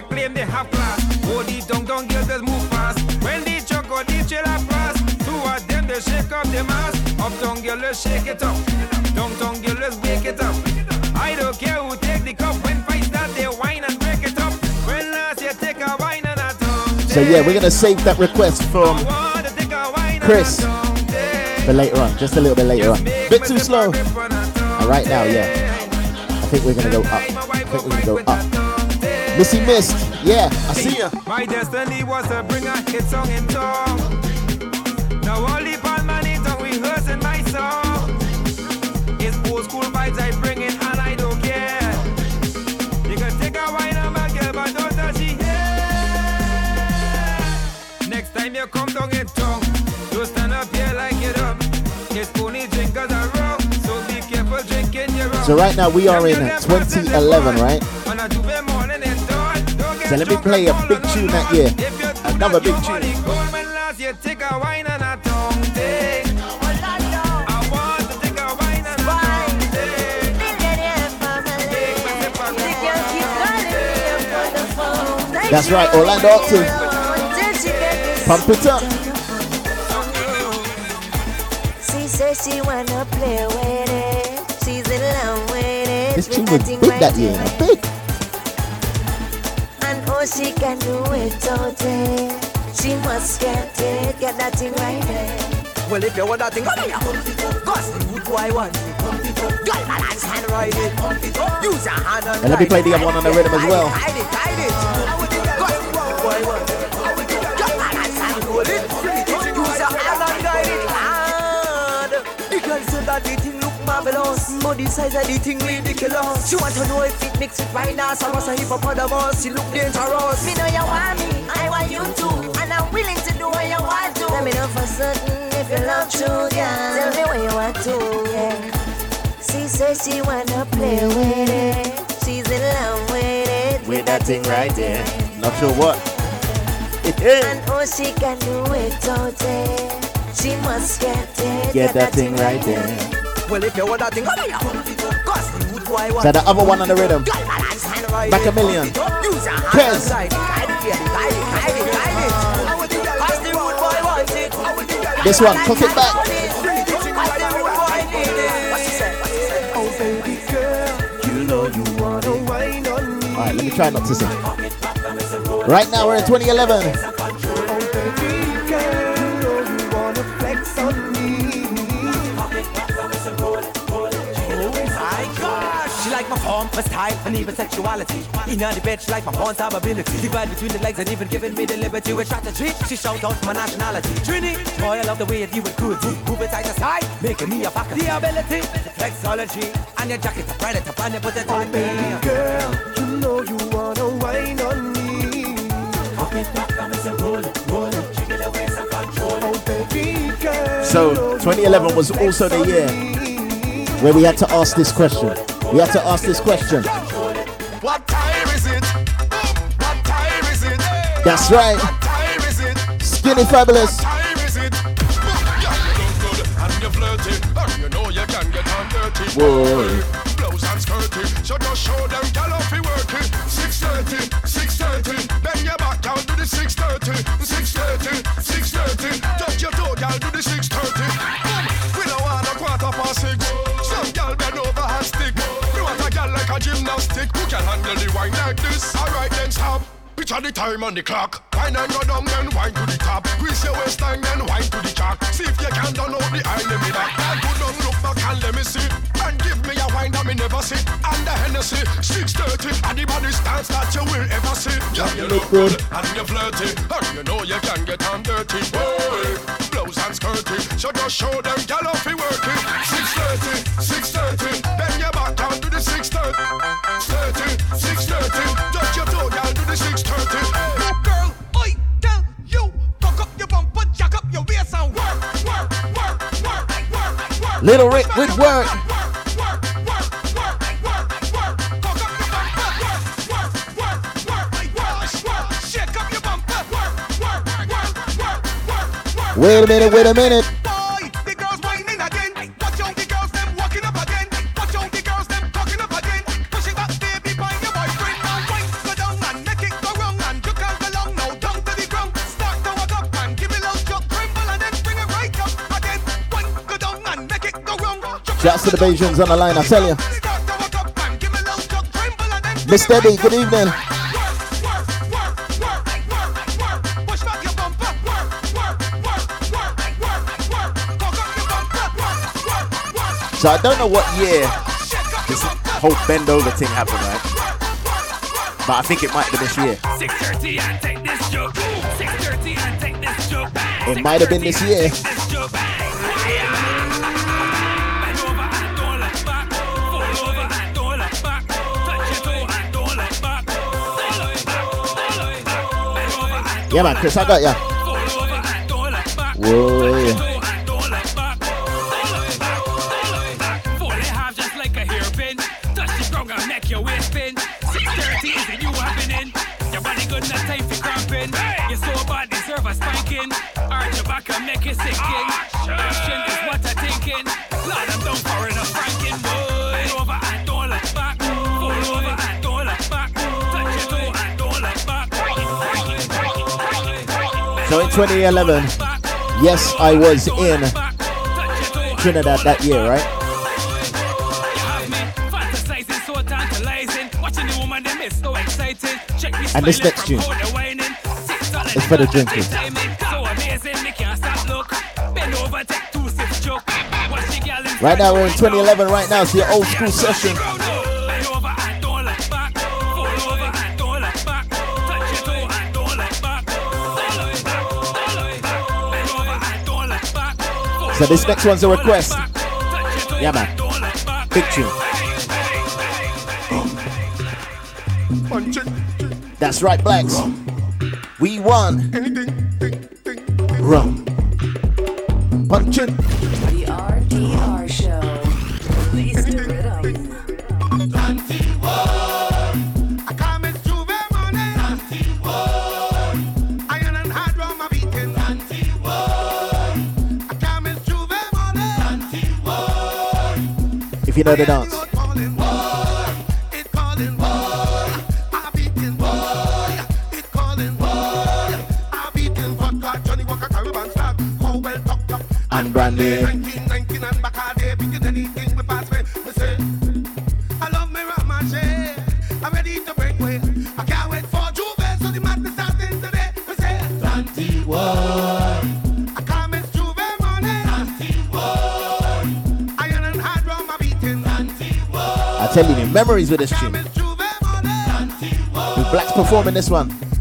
Claim they have class. Oh, the downtown girls just move fast. When the truck or the trailer pass, two of them they shake up the mass. Uptown girl, let's shake it up. Downtown girl, let's wake it up. I don't care who take the cup when fight start, they whine and break it up. When last you take a wine and a tongue. So yeah, we're gonna save that request from Chris But later on, just a little bit later on. Bit too slow. And right now, yeah. I think we're gonna go up. I think we're gonna go up. Missy Mist, yeah, I see ya. My destiny was to bring a hit song in tongue. Now all the band man in tongue rehearsing my song. It's old school vibes I bring in and I don't care. You can take a wine on my girl, but don't touch it. Next time you come down in tongue, you stand up here like it up. It's only drinkers are wrong, so be careful drinking your rum. So right now we are in 2011, right? So let me play a big tune that year. Another big tune. When last you take a wine and a tongue thing. I want to take a wine and a tongue thing. That's right, Orlando Octave. Pump it up. She says she wanna play with it. She's in love with it. This tune was big that year, big. It. She must get it, get that thing right there. Well, if you want that thing, come here. Cause the good boy want it. Girl, balance and ride it. Use your hand and And let me play the other one on the rhythm as well. Hide it, hide it. Cause the good boy want it. Girl, balance and roll it. Use your hand and ride it hard. The girl said that the thing look marvelous, but size of the thing ridiculous. She want to know if it mix with rhinoceros or hippopotamus. She look dangerous. Me know you want me, I want you too. And I'm willing to do what you want to. Let me know for certain if you love true, yeah. Tell me what you want to, yeah. She says she wanna play with it. She's in love with it. With that thing right there. Not sure what. And oh, she can do it all day. She must get it. Get that thing right there. Well, if you want that thing, come here. Cause So the other one on the rhythm. Girl, balance and ride Back a million. This one, cook it back. Cause the good boy need it. What she say? Oh, baby girl, you know you wanna wine on me. Alright, let me try not to sing. Right now we're in 2011. My form, style, and even sexuality. In the bed, she like my pawn time ability. Divide between the legs and even giving me the liberty with strategy. She shout out my nationality. Trini, boy, I love the way you do it good. Move it side to side, making me a fucker. The ability, the flexology, and your jacket, the bread, the and you put it on me. Girl, you know you wanna wine on me. Pop it back, I'm a roll roll jiggle the waist and control. Oh, baby girl. So 2011 was also the year where we had to ask this question. We had to ask this question. What time is it? What time is it? That's right. What time is it? Skinny Fabulous. What time is it? Yeah, you look good and you're flirty. Oh, you know you can get on dirty. Whoa. Blouse and skirty. So just show them gal off work it. 630, 630. Bend your back down to the 630. 630, 630. Touch your toe, gal, do the 630. Gymnastic who can handle the wine like this. Alright then stop. Out the time on the clock. Wine and go down, then wine to the top. Grease your waistline, then wine to the chalk. See if you can down out the me that. Girl, go down, look back and let me see. And give me a wine that me never see. And the Hennessy, 630, and the body stance that you will ever see. Yeah, you look good, and you flirty. And you know you can get on dirty. Boy, blouse and skirty. So just show them, gal, off you working. 630, 630, Little Rick with work. Wait a minute, wait a minute. The Bajans on the line, I tell you. Miss Debbie, good evening. So I don't know what year this whole bend over thing happened, right? But I think it might have been this year. 630 and take this joke. 630 and take this joke. It might have been this year. Yeah, man, Chris, I got ya. Whoa. 2011, yes, I was in Trinidad that year, right? And this next tune is for the drinking. Right now we're in 2011. Right now it's the old school session. This next one's a request. Yeah, man. Big tune. That's right, Blaxx. We won. Know the dance. Memories with this tune. With Blaxx performing this one.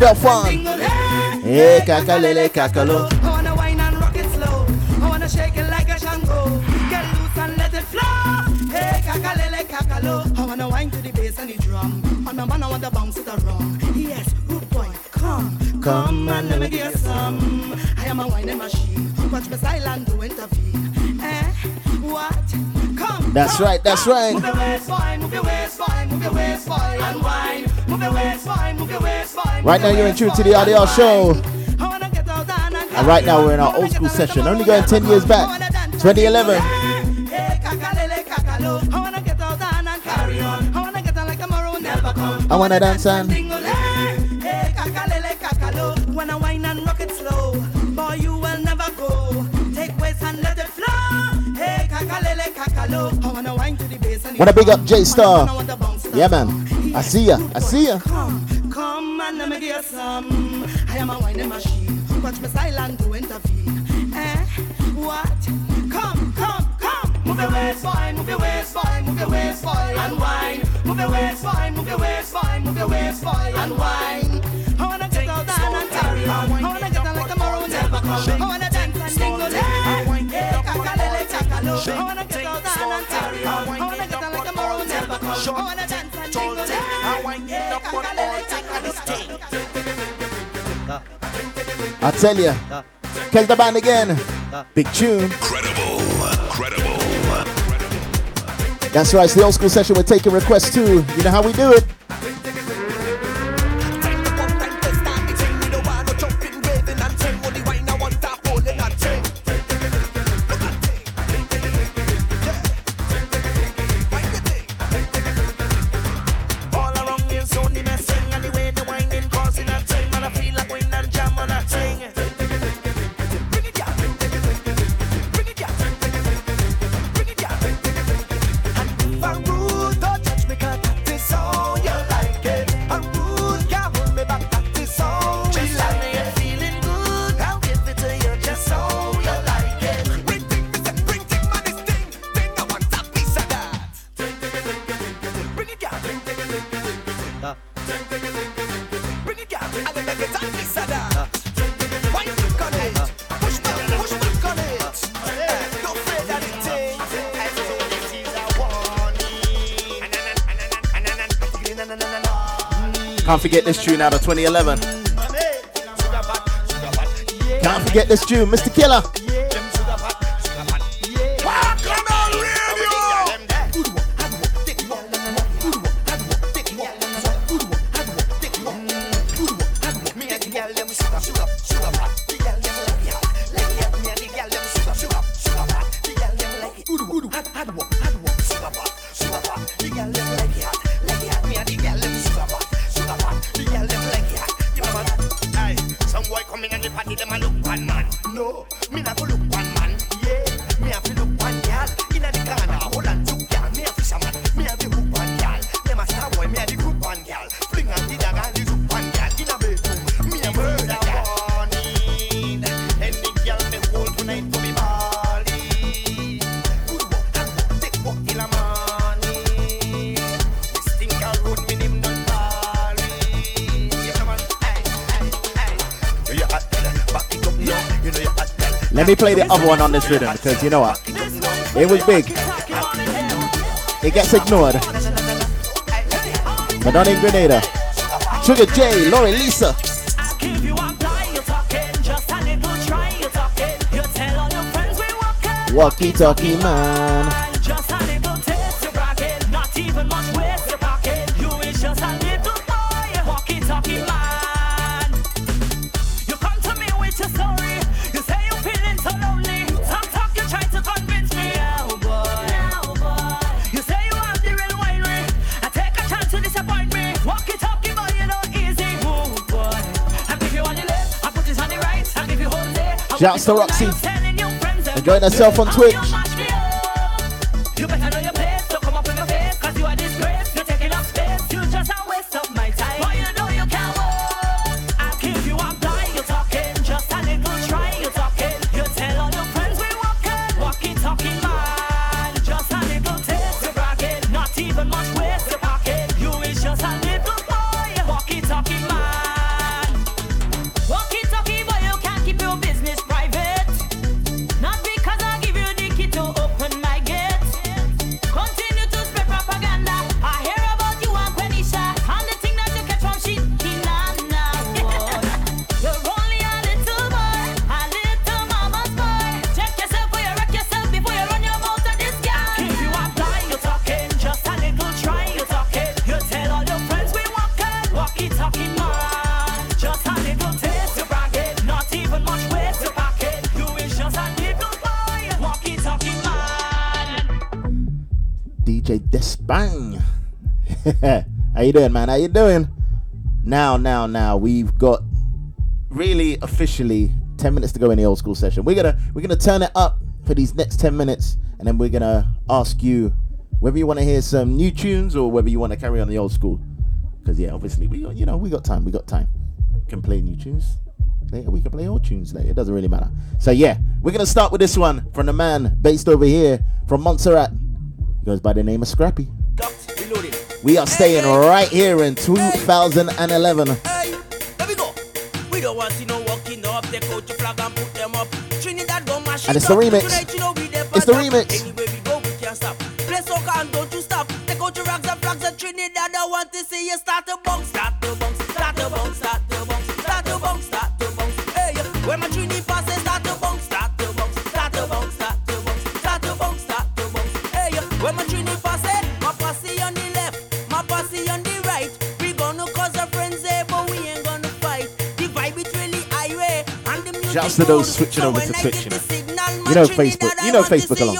Come. Denise Belfon. Hey, kakalele kakalo. I wanna wine and rock it slow. I wanna shake it like a Shango. Get loose and let it flow. Hey, kakalele kakalo. I wanna wine to the bass and And a man I want to bounce it around. Yes, good boy, come, Come and let me get some. I am a whining machine. Watch me silent to intervene. Eh? What? Come. That's come, right, that's come. right. Move your waist, boy, move your waist, boy, move your waist, boy, and wine. Right now you're in tune to the RDR show. And right now we're in our old school session, only going 10 years back. 2011. Hey, kakalele, kakalo. I wanna out and wanna dance and rock it slow, boy, you will never go. Take waist and let it flow. Hey, kakalele, kakalo. I wanna whine to the bass and wanna big up J Star. Yeah man. I see ya. I see ya. I am a whining machine. Watch me silent to intervene. Eh? What? Come, come, come. Move your waist, boy. Move your waist, boy. Move your waist, boy. And wine. Move your waist, boy. Move your waist, boy. Move your waist, boy. And wine. I wanna get out there and carry on. I wanna get out like tomorrow never come. I wanna dance and dingle. Hey, kakalele. I wanna get out there and carry on. I wanna get out like tomorrow never come. I wanna dance I tell ya. Catch the band again. Big tune. Credible. Credible. That's right, it's the old school session. We're taking requests too. You know how we do it. Can't forget this tune out of 2011. Can't forget this tune, Mr. Killa. Me play the other one on this rhythm because you know what? It was big. It gets ignored. Not in Grenada. Sugar J, Laurie Lisa. Walkie talkie apply, Shouts to Roxy. Enjoying herself on Twitch. You doing, man? How you doing? Now, now, now, we've got really officially 10 minutes to go in the old school session. We're gonna we're gonna turn it up for these next 10 minutes, and then we're gonna ask you whether you want to hear some new tunes or whether you want to carry on the old school. Because yeah, obviously we got you know we got time. We got time. We can play new tunes later. We can play old tunes later. It doesn't really matter. So yeah, we're gonna start with this one from the man based over here from Montserrat. He goes by the name of Scrappy. We are staying right here in 2011. We don't want to no walking up, take out your flag and put them up. Trinidad go mash And it's the remix. Tonight, you know we It's the remix. Anywhere we go, we can't stop. Play soca and don't you stop. Take out your rags and flags and Trinidad. I want to see you start to bounce, start to bounce, Shouts to those switching over to Twitch, you know. You know Facebook. You know Facebook alone.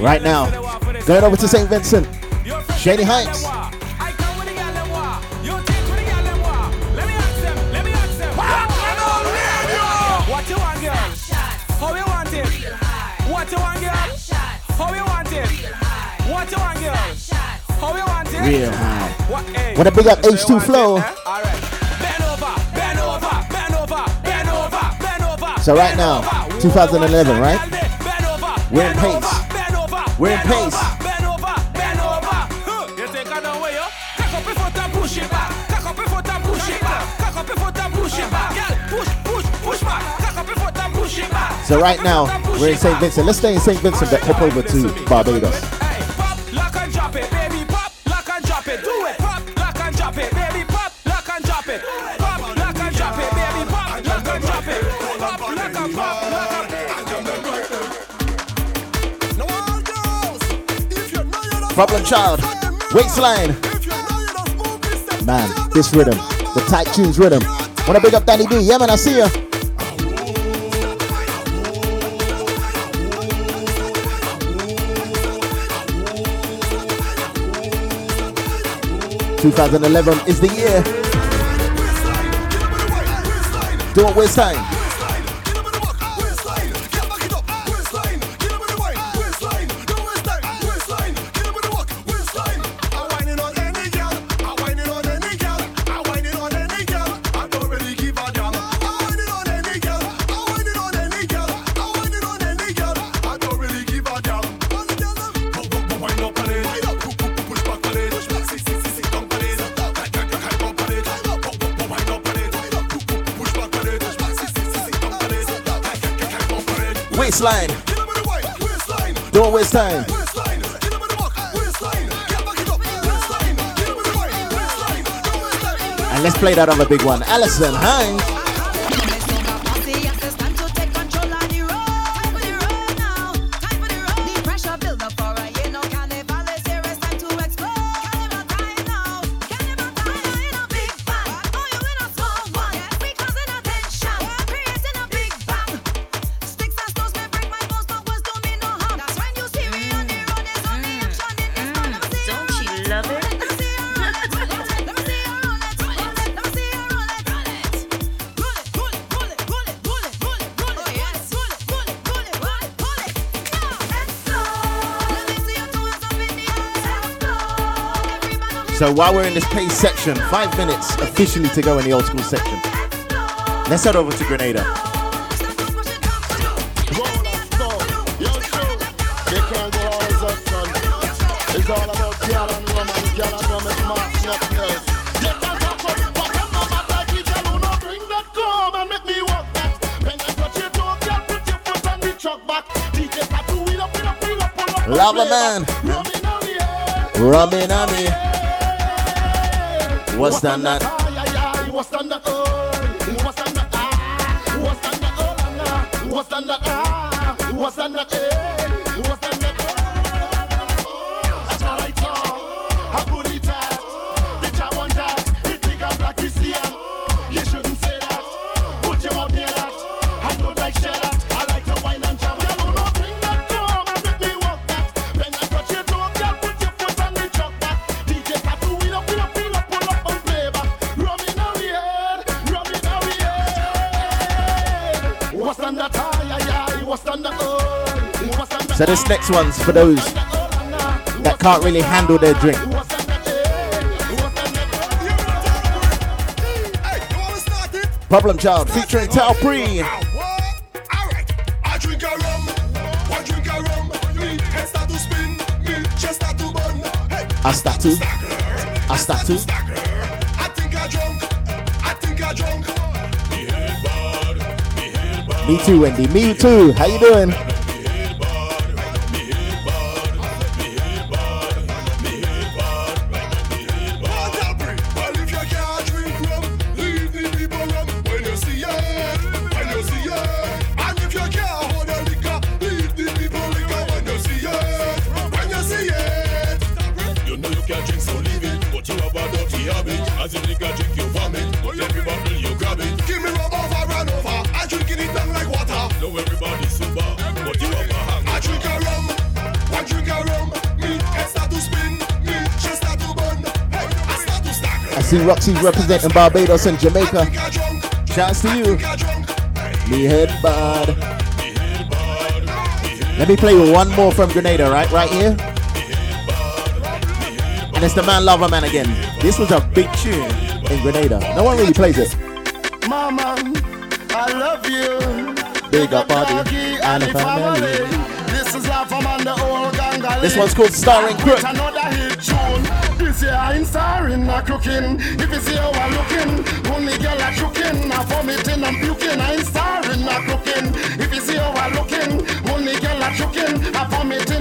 Right now, going over to St. Vincent, Shady Heights. Real high. What, Wanna big up H2 Flow. So right now, 2011, right? We're in pace. We're in pace. So right now, we're in St. Vincent. Let's stay in St. Vincent, but hop over to Barbados. Problem Child, Waistline. Man, this rhythm, the tight tunes rhythm. Wanna big up Danny B? Yeah, man, I see ya. Two thousand eleven is the year. Don't waste time. Time. And let's play that other big one. Alison Hinds. So while we're in this pace section, five minutes officially to go in the old school section. Let's head over to Grenada. Lavaman. Rubbing on me. What's that So this next one's for those that can't really handle their drink. Problem Child featuring Tal Pre. I start to I start to. I think I drunk, I think I drunk. Me too, Wendy. Me too. How you doing? Stack. I see Roxy's representing Barbados and Jamaica. Shouts to you. Me head bad. Let me play with one more from Grenada, right? Right here. And it's the Man Lover Man again. This was a big tune in Grenada. No one really plays it. Mama, I love you. Big up party and family. This is our from and the gang. This one's called Starring Crook. Starring a crooking. If you see how I'm looking, only girl a choking. I'm vomiting and puking. I'm starring a crooking. If you see how I'm looking, only girl a cooking. I'm vomiting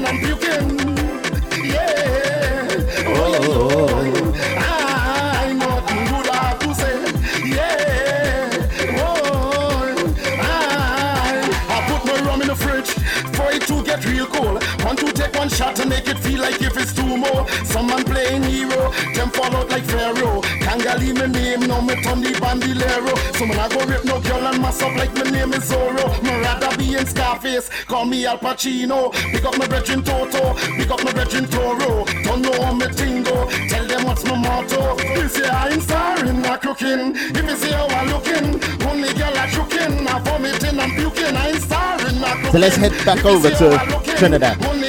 Leave my name, no me turn the bandolero. So when I go rip no girl and mass up like my name is Zorro. Me rather be in Scarface, call me Al Pacino. Pick up my brethren Toto, pick up my brethren Toro. Don't know how me tingo, tell them what's my motto. This year I'm starring, not cooking. If you see how I'm looking, only girl I choking. I'm vomiting, I'm puking. I'm starring, not cooking. So let's head back over to Trinidad.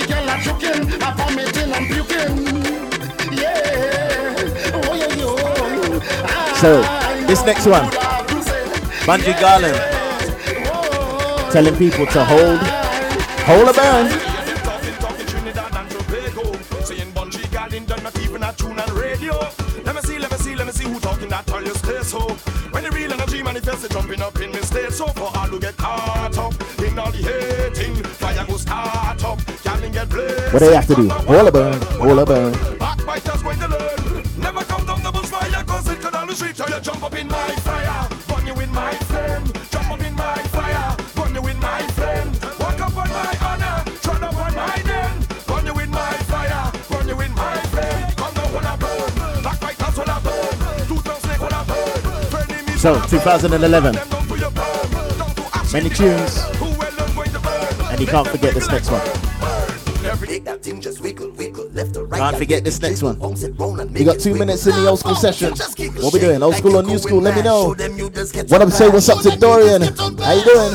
So this next one, Bunji Garlin, telling people to hold, hold a band. Saying Bunji Garlin done not even a tune radio. Let me see, let me see, let me see who talking that tell you stay so. When the real energy manifests, it jumping up in me state. So all in all the. What they have to do? Hold a band, hold So 2011, many tunes, and you can't forget this next one. Can't forget this next one. We got two minutes in the old school session. What we doing? Old school or new school? Let me know. What up? Say what's up to Dorian? How you doing?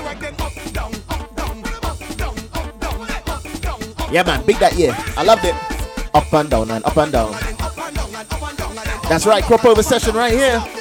Yeah, man, big that year. I loved it. Up and down and up and down. That's right, crop over session right here.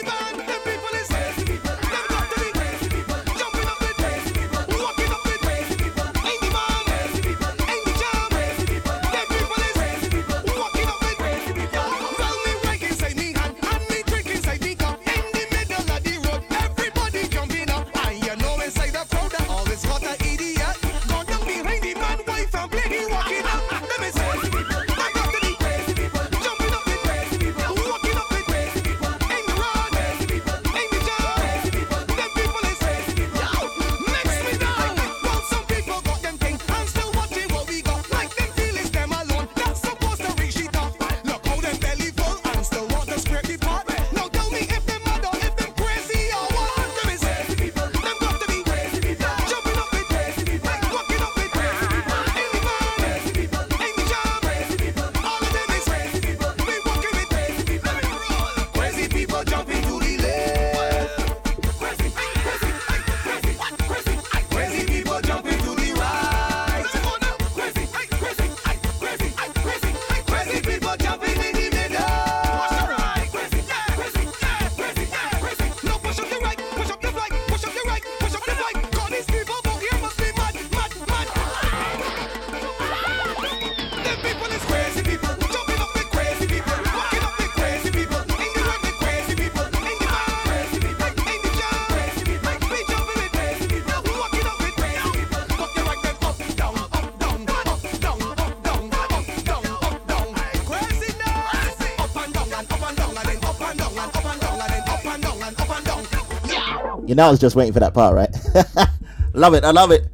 You know, I was just waiting for that part, right? love it. I love it.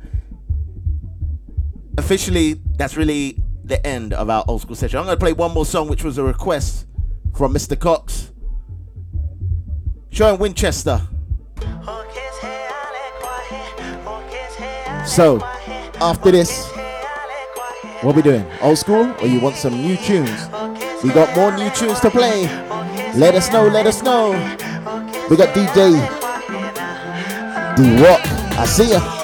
Officially, that's really the end of our old school session. I'm going to play one more song, which was a request from Mr. Cox. Showing Winchester. So, after this, what we doing? Old school or you want some new tunes? We got more new tunes to play. Let us know, let us know. We got DJ D Rock. I see ya.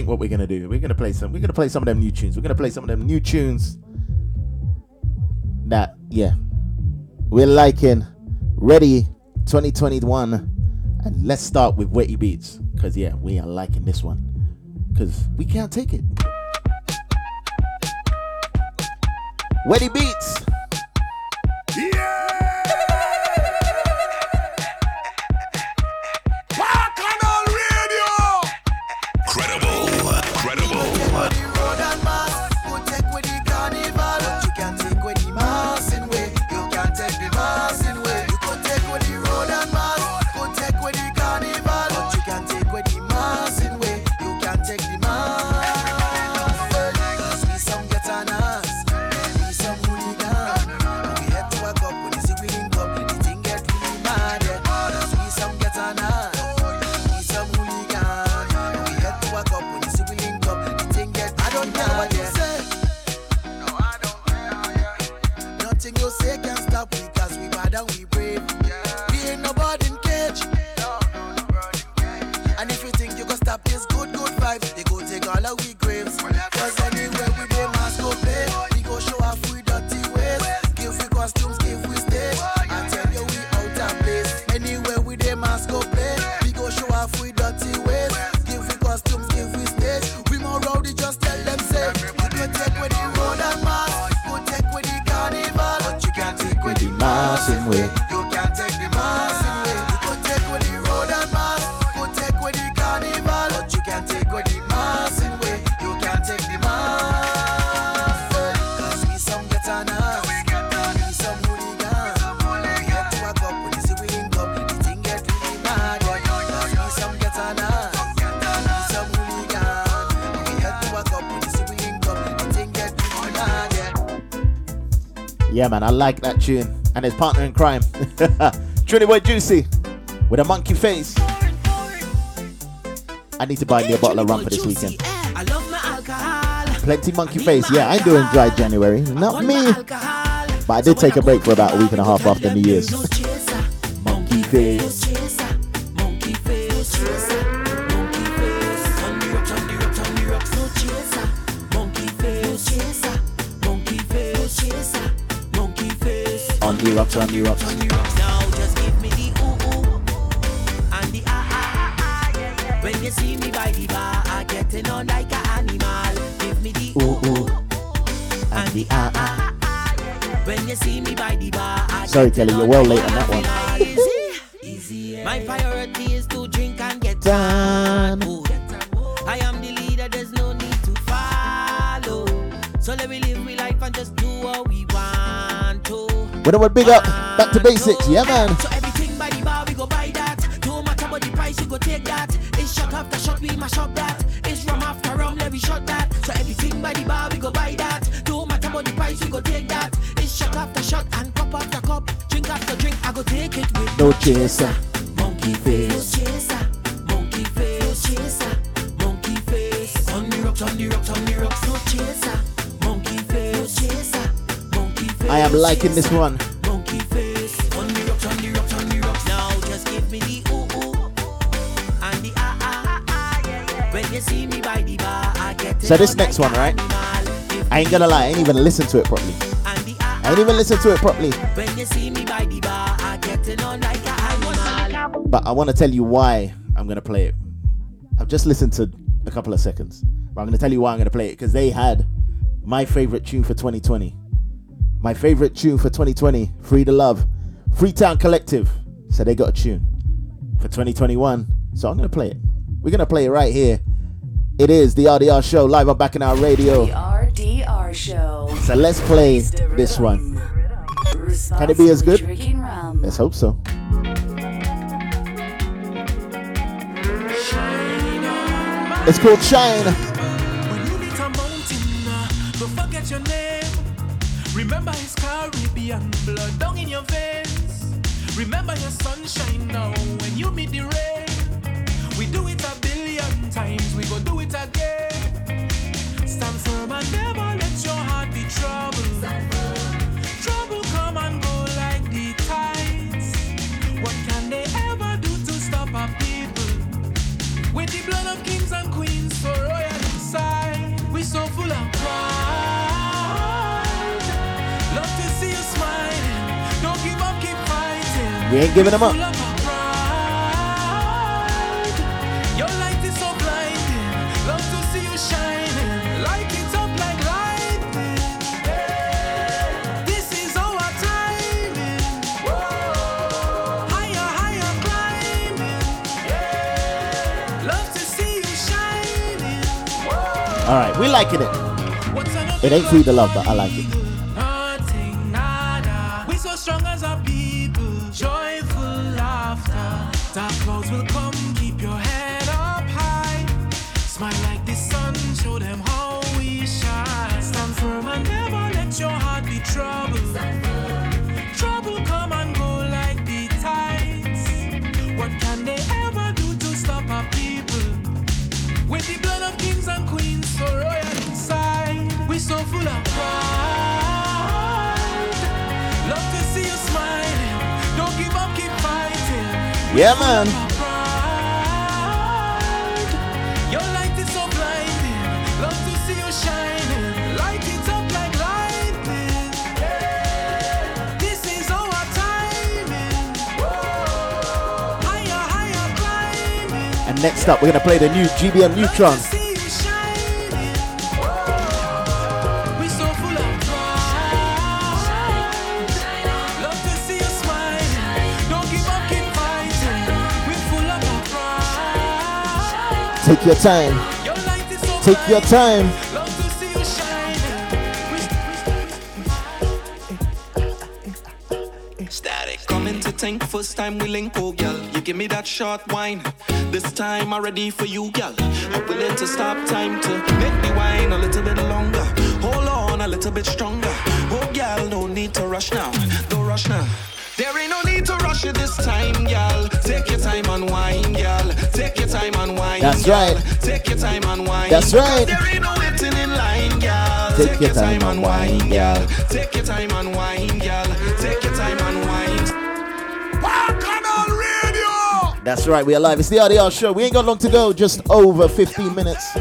Think what we're gonna do, we're gonna play some, we're gonna play some of them new tunes. We're gonna play some of them new tunes that, yeah, we're liking. Ready 2021, and let's start with Wetty Beatz, cause yeah, we are liking this one, cause we can't take it. Wetty Beatz. Man, I like that tune. And his partner in crime, Trinity Boy Juicy, with a monkey face. I need to buy me a bottle of rum for this weekend. I love my alcohol. Plenty monkey face. Yeah, I ain't doing dry January. Not me. But I did take a break for about a week and a half after New Year's. Rocks, on the rocks. Now just give me the ooh ooh and the ah ah ah yeah, yeah. When you see me by the bar, I getting on like an animal. Give me the ooh ooh And the ah ah. when you see me by the bar. I Sorry, Kelly, you're well late on that one. When I big up, back to basics. Yeah, man. So everything by the bar, we go buy that. No matter what the price, you go take that. It's shot after shot, we mash up that. It's rum after rum, let shot that. So everything by the bar, we go buy that. No matter what the price, we go take that. It's shot after shot and cup after cup. Drink after drink, I go take it with No chaser. Bar, this one. So this next one, right? I ain't gonna lie, I ain't even listened to it properly. I ain't even listened to it properly. When you see me by the bar, I getting on ah, ah, ah. like an animal. But I want to tell you why I'm gonna play it. I've just listened to a couple of seconds, but I'm gonna tell you why I'm gonna play it because they had my favorite tune for 2020. My favorite tune for 2020, Free to Love, Freetown Collective. So they got a tune for 2021. So I'm gonna play it. We're gonna play it right here. It is the RDR show live on Bacchanal Radio. The RDR show. So let's play this one. Can it be as good? Drinking. Let's hope so. It's called Shine. Remember his Caribbean blood down in your veins. Remember your sunshine now when you meet the rain. We do it a billion times, we go do it again. Stand firm and never let your heart be troubled. Trouble come and go like the tides. What can they ever do to stop our people? With the blood of kings and queens Love ain't giving them up. All right, we liking it. It ain't free to love, but I like it. Clouds will come. Keep your head up high. Smile like the sun. Show them how we shine. Stand firm and never let your heart be troubled. Trouble come and go like the tides. What can they ever do to stop our people? With the blood of kings and queens so royal inside, we so full of pride. Love to see you smiling. Don't give up, keep fighting. Yeah, man. Next up, we're gonna play the new GBM Nutron. To. Take your time. Take your time. To. Static. Coming to tank, first time we link, oh girl. Give me that short wine. This time I'm ready for you, girl. I'm willing to stop time to make me wine a little bit longer. Hold on a little bit stronger. Oh girl, no need to rush now. Don't rush now. There ain't no need to rush it this time, girl. Take your time and wine, girl. Take your time and wine. That's right. Take your time and wine. That's right. There ain't no waiting in line, girl. Take your time and wine, girl. Take your time and wine, girl. That's right, we are live. It's the RDR show. We ain't got long to go, just over 15 minutes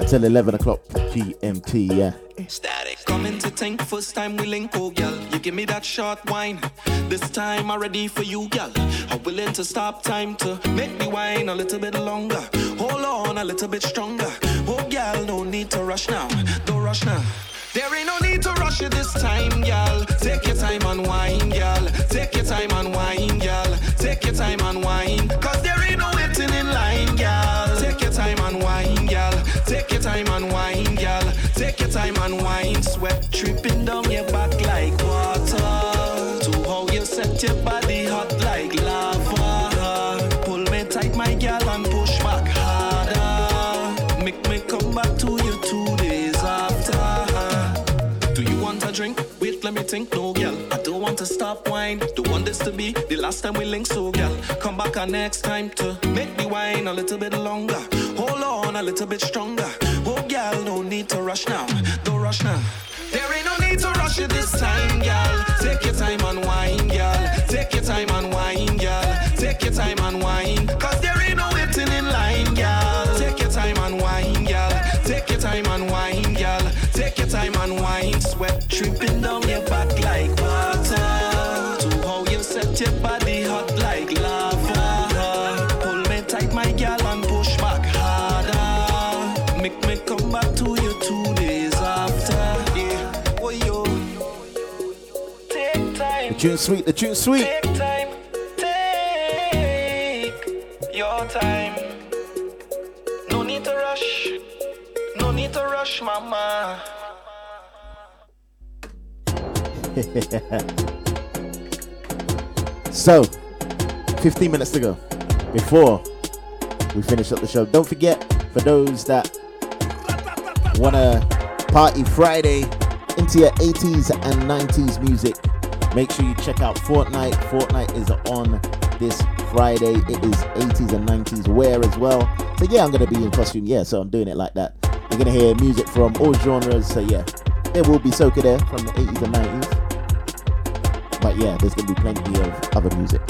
until 11 o'clock GMT. Yeah. Static. Coming to tank, first time we link, oh girl. You give me that short wine. This time I'm ready for you, girl. I'm willing to stop time to make me wine a little bit longer. Hold on a little bit stronger. Oh girl, no need to rush now. Don't rush now. There ain't no need to rush it this time, girl. Take your time and wine, girl. Take your time and wine. Take your time and wine. Cause there ain't no waiting in line, girl. Take your time and wine, girl. Take your time and wine, girl. Take your time and wine. Sweat dripping down your back like water. To how you set your body hot like lava. Pull me tight, my girl, and push back harder. Make me come back to you two days after. Do you want a drink? Wait, let me think. No, to wine. Don't want this to be the last time we link, so girl, come back our next time to make me wine a little bit longer. Hold on a little bit stronger. Oh, girl, no need to rush now. Don't rush now. There ain't no need to rush it this time, girl. Take your time and wine, girl. Take your time and wine, girl. Take your time and wine. Tune sweet, the tune sweet. Take time. Take your time. No need to rush. No need to rush, mama. so, 15 minutes to go before we finish up the show. Don't forget, for those that want to party Friday into your 80s and 90s music, make sure you check out Fortnite. Fortnite is on this Friday. It is 80s and 90s wear as well. So, yeah, I'm to be in costume. Yeah, so I'm doing it like that. You're to hear music from all genres. So, yeah, there will be soca there from the 80s and 90s. But yeah, there's gonna be plenty of other music.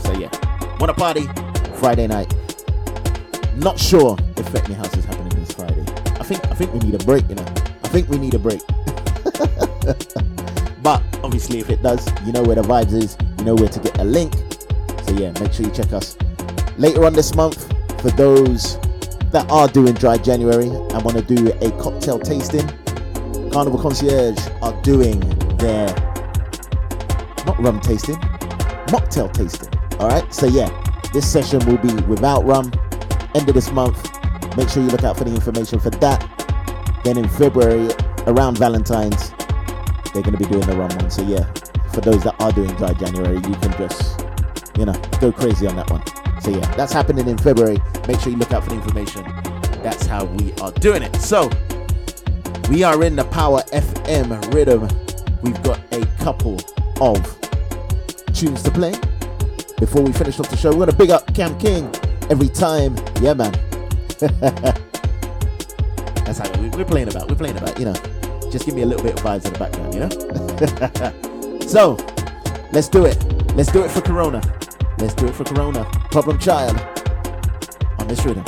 So yeah, wanna party? Friday night. Not sure if Fetney House is happening this Friday. I think I think we need a break, you know. I think we need a break. but obviously, if it does, you know where the vibes is. You know where to get a link. So yeah, make sure you check us. Later on this month, for those that are doing dry January and want to do a cocktail tasting, Carnival Concierge are doing their not rum tasting, mocktail tasting. All right. So yeah, this session will be without rum. End of this month. Make sure you look out for the information for that. Then in February, around Valentine's, they're going to be doing the rum one. So yeah, for those that are doing dry January, you can just, you know, go crazy on that one. So yeah, that's happening in February. Make sure you look out for the information. That's how we are doing it. So we are in the Power FM rhythm. We've got a couple of tunes to play. Before we finish off the show, we're gonna big up Cam King every time. Yeah, man. That's how we're playing about. We're playing about. You know, just give me a little bit of vibes in the background. You know. so let's do it. Let's do it for Corona. Let's do it for Corona. Problem Child on this rhythm.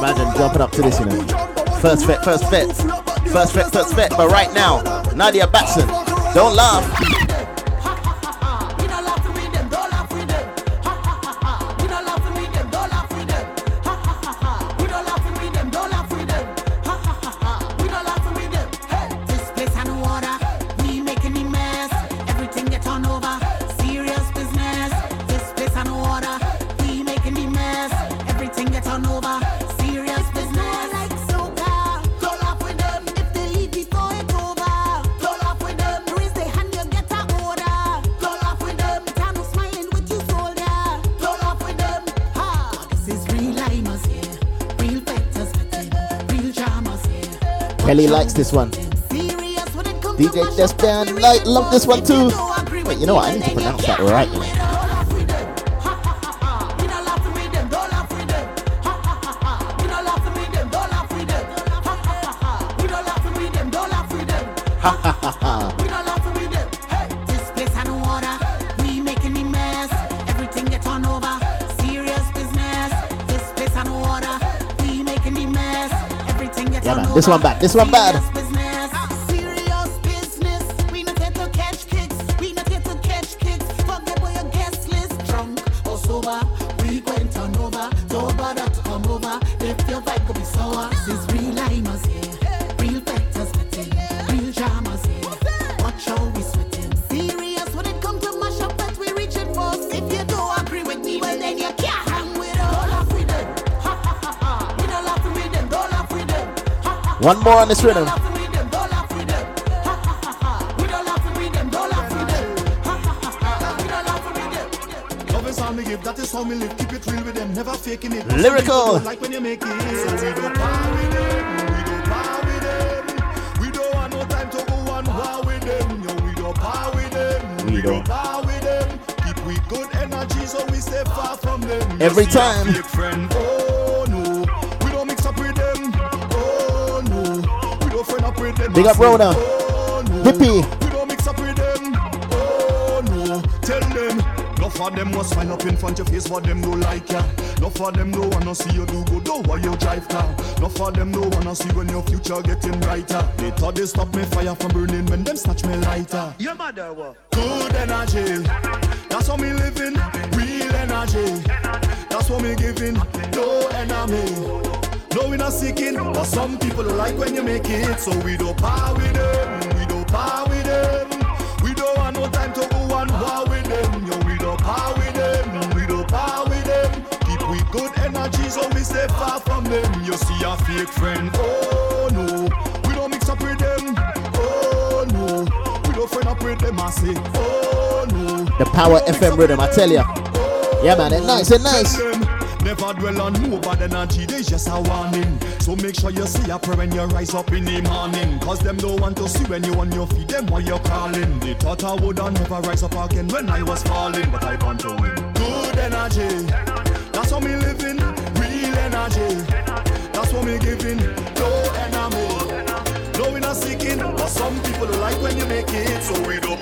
Imagine jumping up to this, you know. First fit, first fit. First fit, first fit. But right now, Nadia Batson, don't laugh. Kelly likes this one. DJ Despan like love this one too. Wait, you know what? I need to pronounce that right. This one bad. This one bad. One more on this rhythm. Love is all me give, that is how me live. Keep it real with them, never faking it. Lyrical. Like when you make it. So we par with them, we par with them. We don't want no time to go on war with them. Yo, we par with them, We don't. par with them. Keep we good energy so we stay far from them. Every You see a time. Big up Rona. Oh no, Hippie. we don't mix up with them. Oh no, tell them. No Enough of them must smile up in front your face, but them no like ya. Enough of them no wanna see you do good, though while you drive car. Enough of them no wanna see when your future getting brighter. They thought they stop me fire from burning when them snatch me lighter. Your mother what? Good energy, that's what me living. Real energy, that's what me giving. No enemy. No, we not seeking, but some people like when you make it. So we don't power with them, we don't power with them. We don't want no time to go and war with them. Yo, we don't power with them, we don't power with them. Keep we good energy, so we stay far from them. You see a fake friend, oh no. We don't mix up with them, oh no. We don't friend up with them, I say, oh no. The Power FM rhythm, I tell ya. Oh, yeah, man, it's nice, it's nice. Never dwell on no bad energy, they just a warning. So make sure you see a prayer when you rise up in the morning. Cause them don't want to see when you on your feet, them while you're crawling. They thought I would never rise up again when I was falling, but I want to win. Good energy, that's what me living. Real energy, that's what me giving. No enemy, no we not seeking. But some people like when you make it, so we don't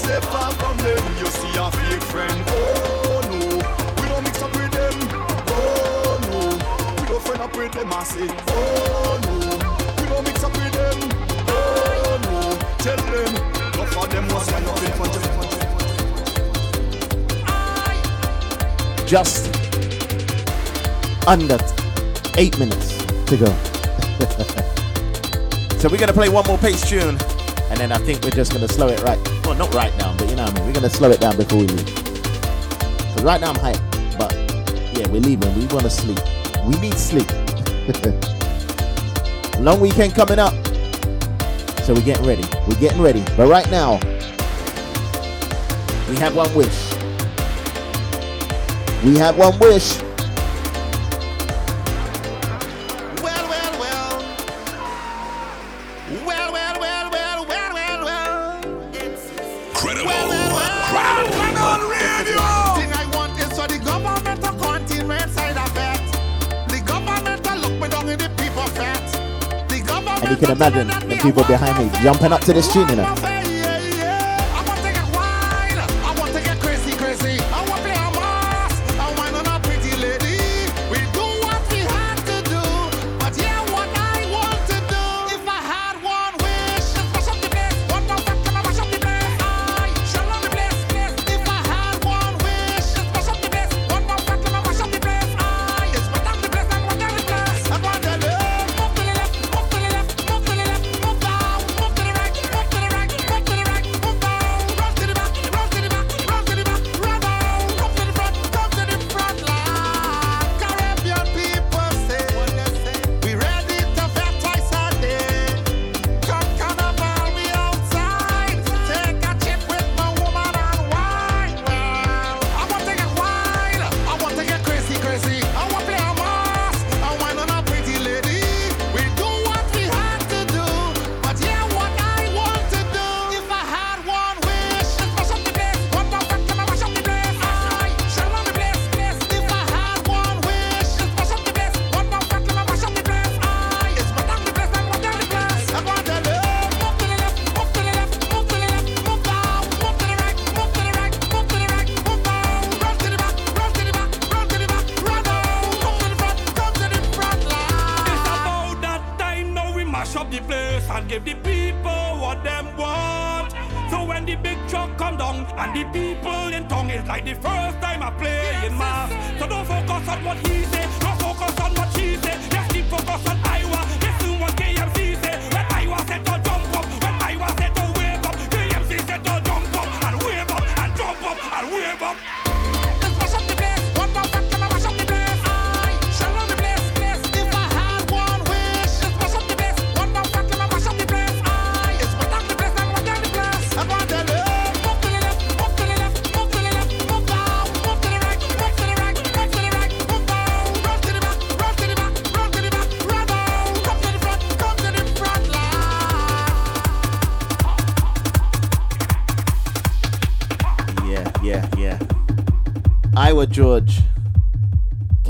stay far from them. You see a fake friend, oh no. We don't mix up with them, oh no. We don't friend up with them, I say, oh no. We don't mix up with them, oh no. Tell them, no for them front of Just under eight minutes to go. so we're gonna play one more pace tune, and then I think we're just gonna slow it right. Well, not right now, but you know what I mean. We're gonna slow it down before we leave. Cause right now I'm hyped, but yeah, we're leaving. We wanna sleep. We need sleep. Long weekend coming up, so we're getting ready. We're getting ready. But right now, we have one wish. We have one wish. People behind me jumping up to this tune, you know.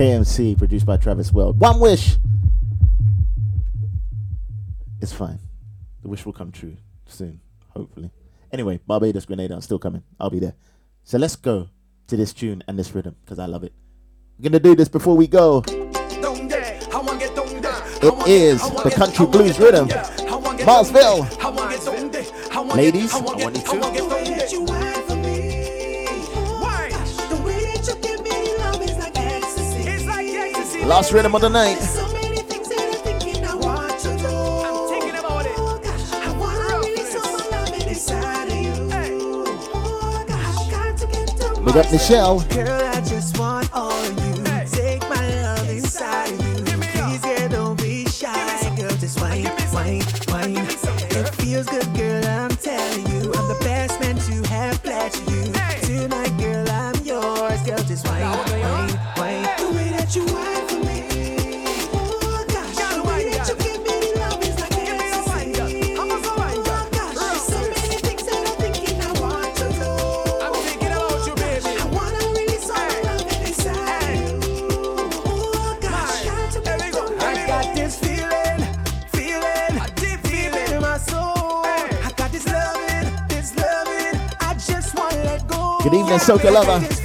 KMC, produced by Travis World. One wish. It's fine. The wish will come true soon, hopefully. Anyway, Barbados, Grenada, I'm still coming. I'll be there. So let's go to this tune and this rhythm because I love it. We're gonna do this before we go. It is the country blues rhythm. Marsville. Ladies, I want it too. Last rhythm of the night. Big up oh, oh, Michelle. Girl, I just want all of you. Take my love inside of you. Please, girl, don't be shy. Girl, just whine, whine, whine. It feels good, Soca Lover.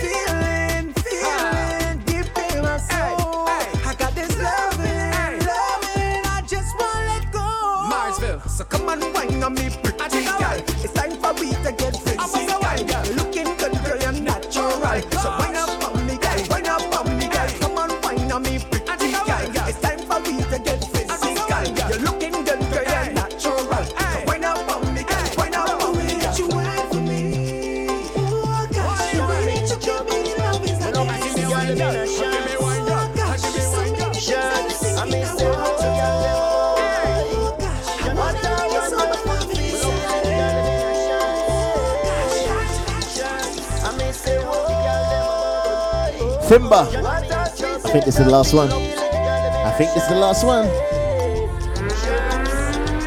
Think this is the last one. I think this is the last one.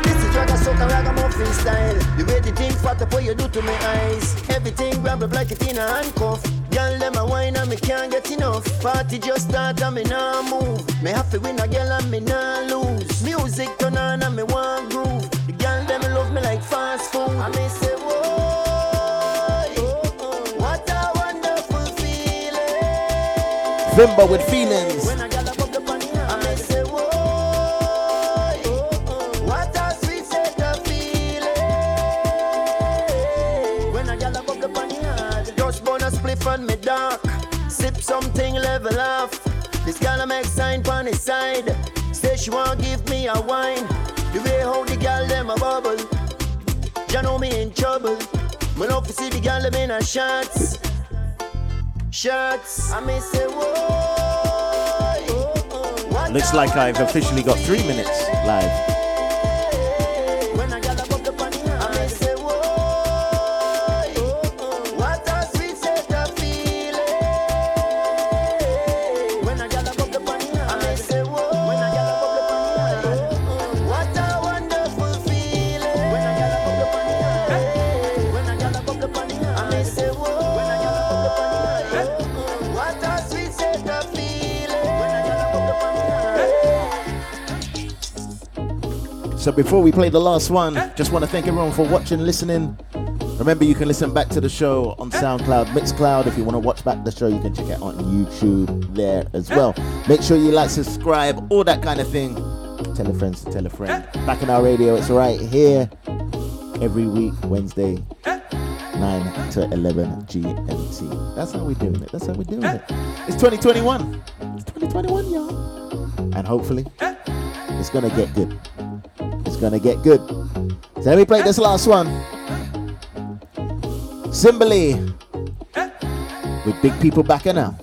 This is Dragon Soca Ragamuffin style. The way the thing fat up what you do to my eyes. Everything grab up like it in a handcuff. Girl, them a wine and me can't get enough. Party just start and me nah move. Me have to win a girl and me nah lose. Music turn on and me want groove. The girl them love me like fast food. I say, whoa, oh, oh, what a wonderful feeling. With feelings. Side. Say she want give me a wine. The way how the girl them a bubble. You know me in trouble. Me love to see the girl them in a shots. Shots. I may say, whoa. Looks like I've officially got three minutes live. So before we play the last one, just want to thank everyone for watching, listening. Remember, you can listen back to the show on SoundCloud, Mixcloud. If you want to watch back the show, you can check it on YouTube there as well. Make sure you like, subscribe, all that kind of thing. Tell a friend to tell a friend. Bacchanal Radio, it's right here every week, Wednesday, 9 to 11 GMT. That's how we're doing it. That's how we're doing it. It's 2021. It's 2021, y'all. And hopefully, it's going to get good. It's going to get good. So let me play this last one. Simbali with big people back in now.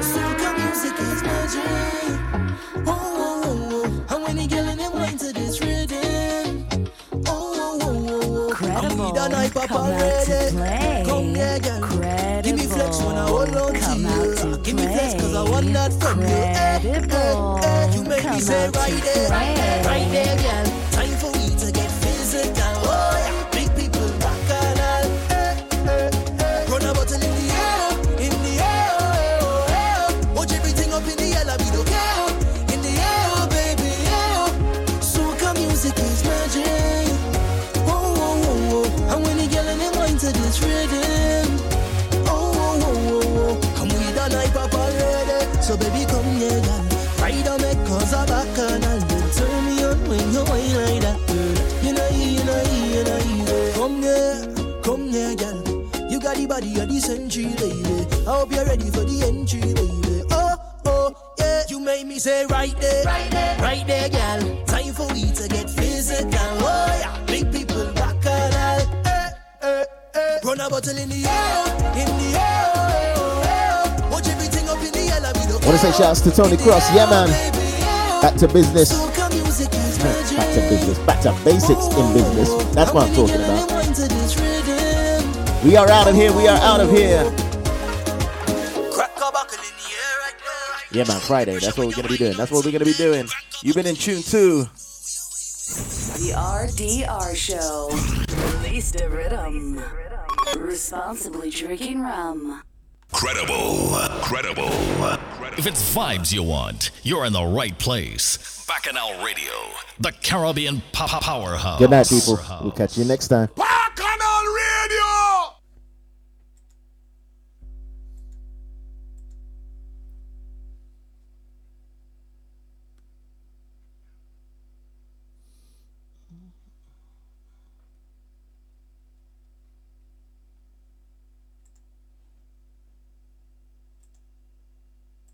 Soca music cause I want that from you. Eh, eh, eh. You make me say right there, right there, girl. Time for the century, baby. I hope you're ready for the entry, baby. Oh, oh, yeah. You made me say right there, right there, right there, girl. Time for we to get physical. Oh, yeah. Big people back and all. Eh, eh, eh. Run a bottle in the air, in the air. Watch everything up in the air. like we Want to say shouts to Tony Cross, yeah man. Back to business. Soca music is magic. Back to business. Back to basics in business. That's what I'm talking about. We are out of here. We are out of here. Yeah, man. Friday. That's what we're gonna be doing. That's what we're gonna be doing. You've been in tune too. The RDR Show. Release the rhythm. Responsibly drinking rum. Credible. Credible. If it's vibes you want, you're in the right place. Bacchanal Radio, the Caribbean pop powerhouse. Good night, people. We'll catch you next time.